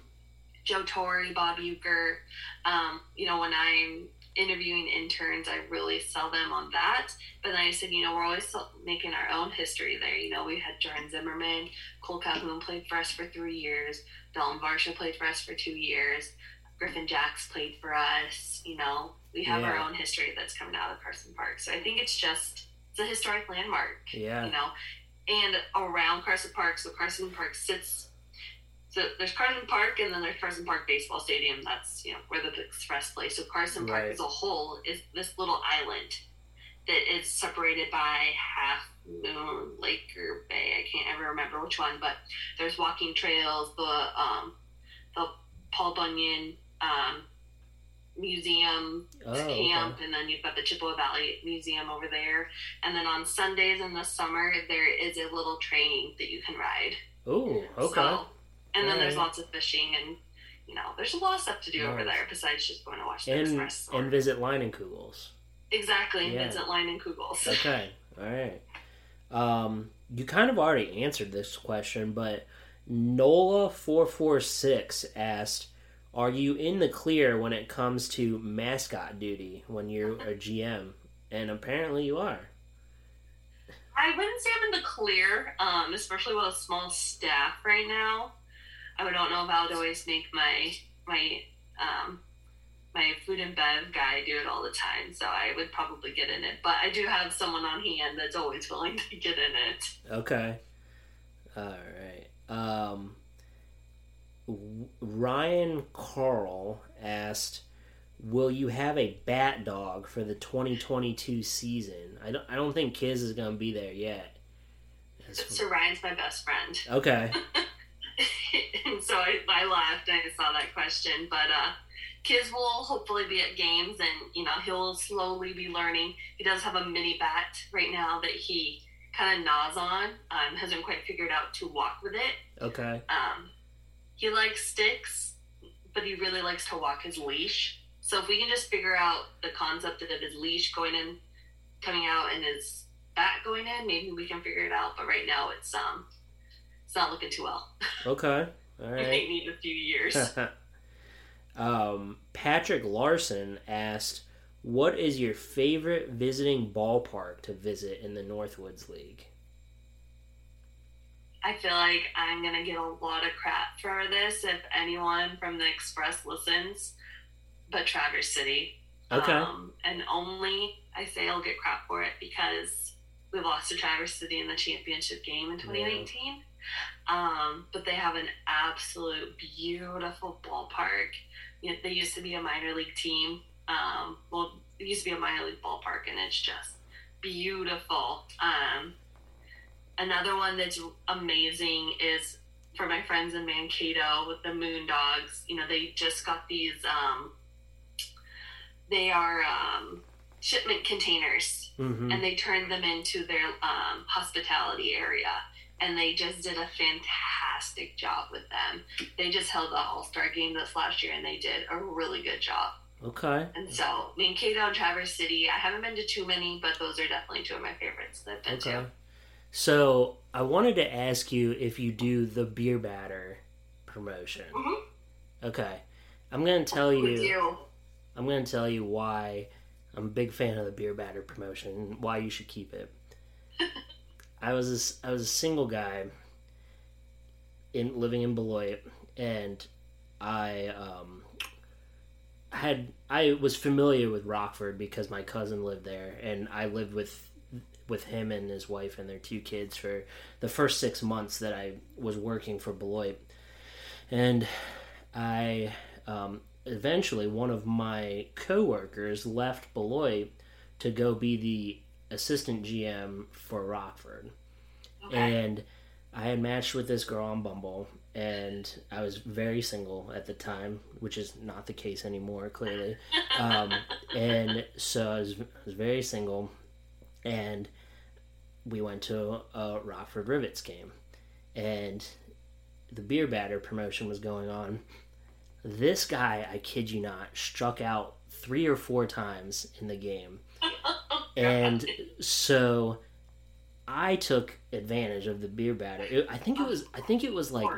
S3: Joe Torre, Bob Uecker. Um, you know, when I'm interviewing interns, I really sell them on that. But then I said, you know, we're always making our own history there. You know, we had Jordan Zimmermann, Cole Calhoun played for us for three years, Dalton Varsho played for us for two years, Griffin Jax played for us. You know, we have
S2: Yeah.
S3: our own history that's coming out of Carson Park. So I think it's just it's a historic landmark.
S2: Yeah.
S3: You know, and around Carson Park, so Carson Park sits. So there's Carson Park, and then there's Carson Park Baseball Stadium. That's you know where the Express plays. So Carson Park
S2: Right.
S3: as a whole is this little island that is separated by Half Moon Lake or Bay. I can't ever remember which one, but there's walking trails. The um, the Paul Bunyan um, Museum
S2: Oh, okay.
S3: camp, and then you've got the Chippewa Valley Museum over there. And then on Sundays in the summer, there is a little train that you can ride.
S2: Oh, okay.
S3: So, and then there's lots of fishing, and you know, there's a lot of stuff to do over there besides just going to watch the
S2: and
S3: Express.
S2: and visit Leinenkugels.
S3: exactly, and
S2: Yeah.
S3: visit Leinenkugels. [LAUGHS]
S2: Okay, all right. Um, you kind of already answered this question, but Nola four four six asked, "Are you in the clear when it comes to mascot duty when you're a [LAUGHS] GM?" And apparently, you are.
S3: I wouldn't say I'm in the clear, um, especially with a small staff right now. I don't know if I would always make my my um, my food and bev guy do it all the time, so I would probably get in it. But I do have someone on hand that's always willing to get in it.
S2: Okay. All right. Um, Ryan Carl asked, "Will you have a bat dog for the 2022 season?" I don't. I don't think Kiz is going to be there yet. That's-
S3: So Ryan's my best friend.
S2: Okay. [LAUGHS] [LAUGHS]
S3: and so I, I laughed and I saw that question. But uh, Kiz will hopefully be at games and, you know, he'll slowly be learning. He does have a mini bat right now that he kind of gnaws on, um, hasn't quite figured out to walk with it.
S2: Okay.
S3: Um, he likes sticks, but he really likes to walk his leash. So if we can just figure out the concept of his leash going in, coming out, and his bat going in, maybe we can figure it out. But right now, it's um, it's not looking too well.
S2: Okay. [LAUGHS] All right.
S3: may need a few years. [LAUGHS]
S2: um, Patrick Larson asked, "What is your favorite visiting ballpark to visit in the Northwoods League?"
S3: I feel like I'm gonna get a lot of crap for this if anyone from the Express listens, but Traverse City.
S2: Okay.
S3: Um, and only I say I'll get crap for it because we lost to Traverse City in the championship game in 2019. Um, but they have an absolute beautiful ballpark. You know, they used to be a minor league team. Um, well, it used to be a minor league ballpark, and it's just beautiful. Um, another one that's amazing is for my friends in Mankato with the Moondogs. You know, they just got these. Um, they are um, shipment containers,
S2: Mm-hmm.
S3: and they turned them into their um, hospitality area. And they just did a fantastic job with them. They just held the All Star game this last year, and they did a really good job.
S2: Okay.
S3: And so, I mean, Mankato and Traverse City, I haven't been to too many, but those are definitely two of my favorites that I've been
S2: Okay.
S3: to.
S2: So I wanted to ask you if you do the beer batter promotion.
S3: Mhm.
S2: Okay. I'm gonna tell you. I'm gonna tell you why I'm a big fan of the beer batter promotion and why you should keep it. [LAUGHS] I was a, I was a single guy in living in Beloit, and I um, had I was familiar with Rockford because my cousin lived there, and I lived with with him and his wife and their two kids for the first six months that I was working for Beloit, and I um, eventually one of my coworkers left Beloit to go be the assistant GM for Rockford,
S3: Okay.
S2: and I had matched with this girl on Bumble, and I was very single at the time, which is not the case anymore, clearly. [LAUGHS] Um, and so I was, I was very single, and we went to a Rockford Rivets game, and the beer batter promotion was going on. This guy, I kid you not, struck out three or four times in the game. And so I took advantage of the beer batter. It, I think it was I think it was like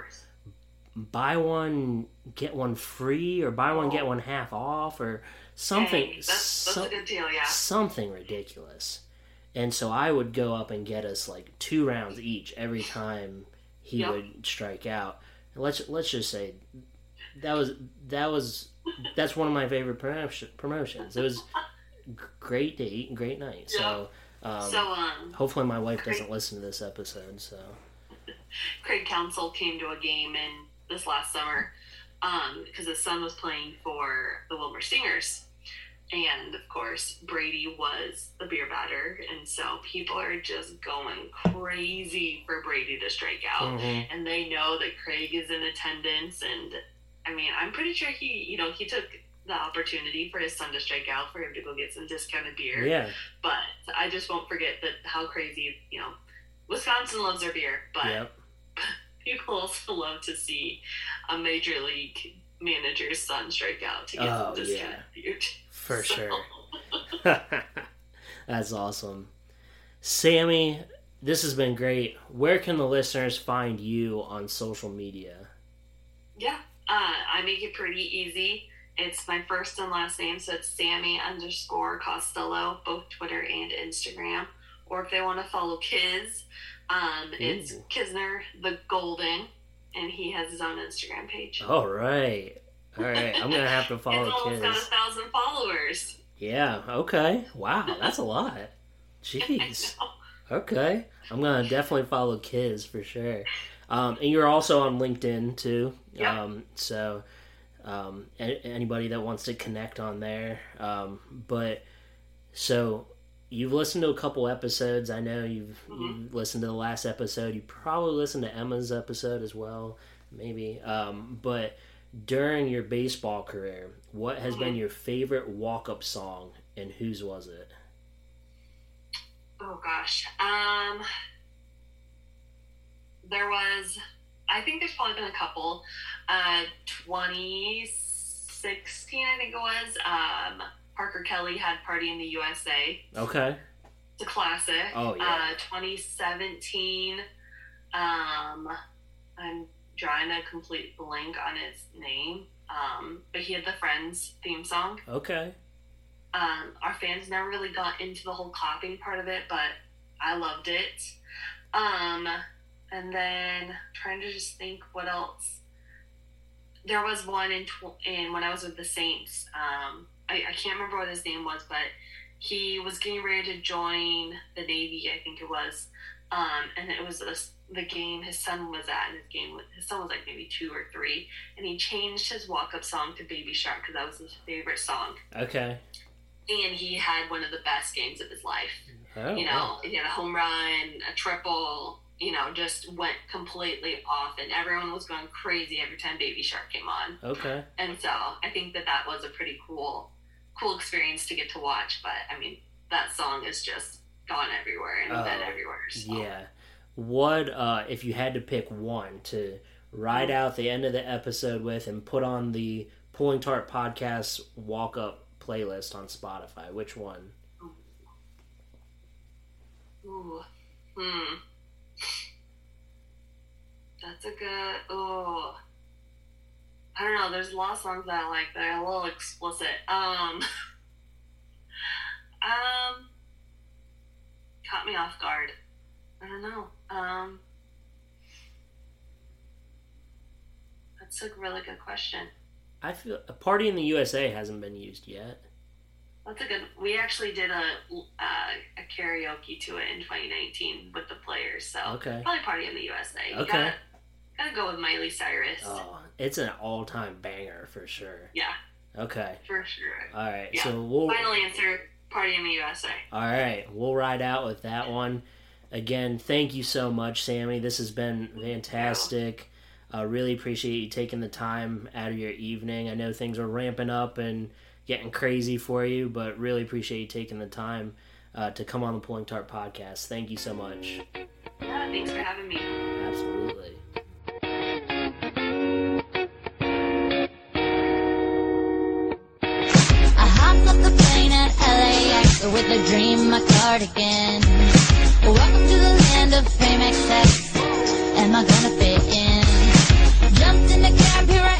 S2: buy one get one free or buy one get one half off or something
S3: Dang, that's, that's good deal, yeah.
S2: something ridiculous. And so I would go up and get us like two rounds each every time he
S3: Yep.
S2: would strike out. And let's let's just say that was that was that's one of my favorite promotion, promotions. It was great eat and great night. So, um,
S3: so, um,
S2: hopefully my wife
S3: great.
S2: doesn't listen to this episode. So [LAUGHS]
S3: Craig Counsell came to a game in this last summer because his son was playing for the Willmar Stingers. And of course, Brady was the beer batter. And so people are just going crazy for Brady to strike out.
S2: mhm.
S3: And they know that Craig is in attendance. And I mean, I'm pretty sure he, you know, he took the opportunity for his son to strike out for him to go get some discounted beer.
S2: yeah,
S3: But I just won't forget that how crazy, you know, Wisconsin loves their beer, but
S2: yep, [LAUGHS]
S3: people also love to see a major league manager's son strike out to get
S2: Oh,
S3: some discounted beer.
S2: for
S3: So-
S2: sure. [LAUGHS] [LAUGHS] That's awesome. Sammi, this has been great. Where can the listeners find you on social media?
S3: Yeah, uh, I make it pretty easy. It's my first and last name, so it's Sammi underscore Costello, both Twitter and Instagram. Or if they want to follow Kiz, um, it's Kisner the Golden, and he has his own Instagram page.
S2: All right. All right. I'm going to have to [LAUGHS] follow
S3: It's almost got a thousand followers.
S2: Yeah. Okay. Wow. That's a lot. Jeez. [LAUGHS] Okay. I'm going to definitely follow Kiz for sure. Um, and you're also on LinkedIn too.
S3: Yeah.
S2: Um, so um, anybody that wants to connect on there. Um, but so you've listened to a couple episodes. I know you've,
S3: Mhm.
S2: you've listened to the last episode. You probably listened to Emma's episode as well, maybe. Um, but during your baseball career, what has been your favorite walk-up song, and whose was it?
S3: Oh gosh. Um there was I think there's probably been a couple. Uh 2016 I think it was. Um Parker Kelly had Party in the USA.
S2: Okay.
S3: It's a classic.
S2: Oh, yeah.
S3: Uh 2017 um I'm drawing a complete blank on his name. Um but he had the Friends theme song.
S2: Okay.
S3: Um, our fans never really got into the whole clapping part of it, but I loved it. Um, and then trying to just think what else. There was one in tw- in when I was with the Saints. Um, I, I can't remember what his name was, but he was getting ready to join the Navy. I think it was. Um, and it was the game his son was at, and his game his son was like maybe two or three, and he changed his walk up song to Baby Shark because that was his favorite song
S2: Okay.
S3: and he had one of the best games of his life.
S2: Oh,
S3: you
S2: wow.
S3: know, he had a home run, a triple, you know, just went completely off, and everyone was going crazy every time Baby Shark came on.
S2: Okay.
S3: And so I think that that was a pretty cool, cool experience to get to watch. But I mean, that song is just gone everywhere and
S2: Oh,
S3: been everywhere. So.
S2: Yeah. What uh if you had to pick one to ride out the end of the episode with and put on the Pulling Tarp podcast walk up playlist on Spotify, which one?
S3: Ooh. Hmm. That's a good. Oh. I don't know. There's a lot of songs that I like that are a little explicit. Um. [LAUGHS] um. Caught me off guard. I don't know. Um. That's a really good question.
S2: I feel a party in the USA hasn't been used yet.
S3: That's a good. We actually did a uh, a karaoke to it in 2019 with the players. So
S2: Okay.
S3: probably Party in the USA. You
S2: Okay.
S3: Gotta, gotta go with Miley Cyrus.
S2: Oh, it's an all time banger for sure.
S3: Yeah,
S2: Okay.
S3: for sure.
S2: All right.
S3: Yeah.
S2: So we'll
S3: Final answer: Party in the USA.
S2: All right, we'll ride out with that one. Again, thank you so much, Sammi. This has been fantastic. I really appreciate you taking the time out of your evening. I know things are ramping up and getting crazy for you, but really appreciate you taking the time uh, to come on the Pulling Tarp podcast. Thank you so much.
S3: Yeah, thanks for having me.
S2: Absolutely.
S4: I hopped off the plane at LAX with a dream, my cardigan. Welcome to the land of fame excess. Am I gonna fit in? Jumped in the cab, here I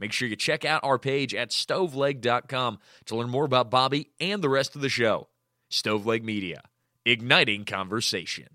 S5: Make sure you check out our page at stoveleg.com to learn more about Bobby and the rest of the show. Stoveleg Media, igniting conversation.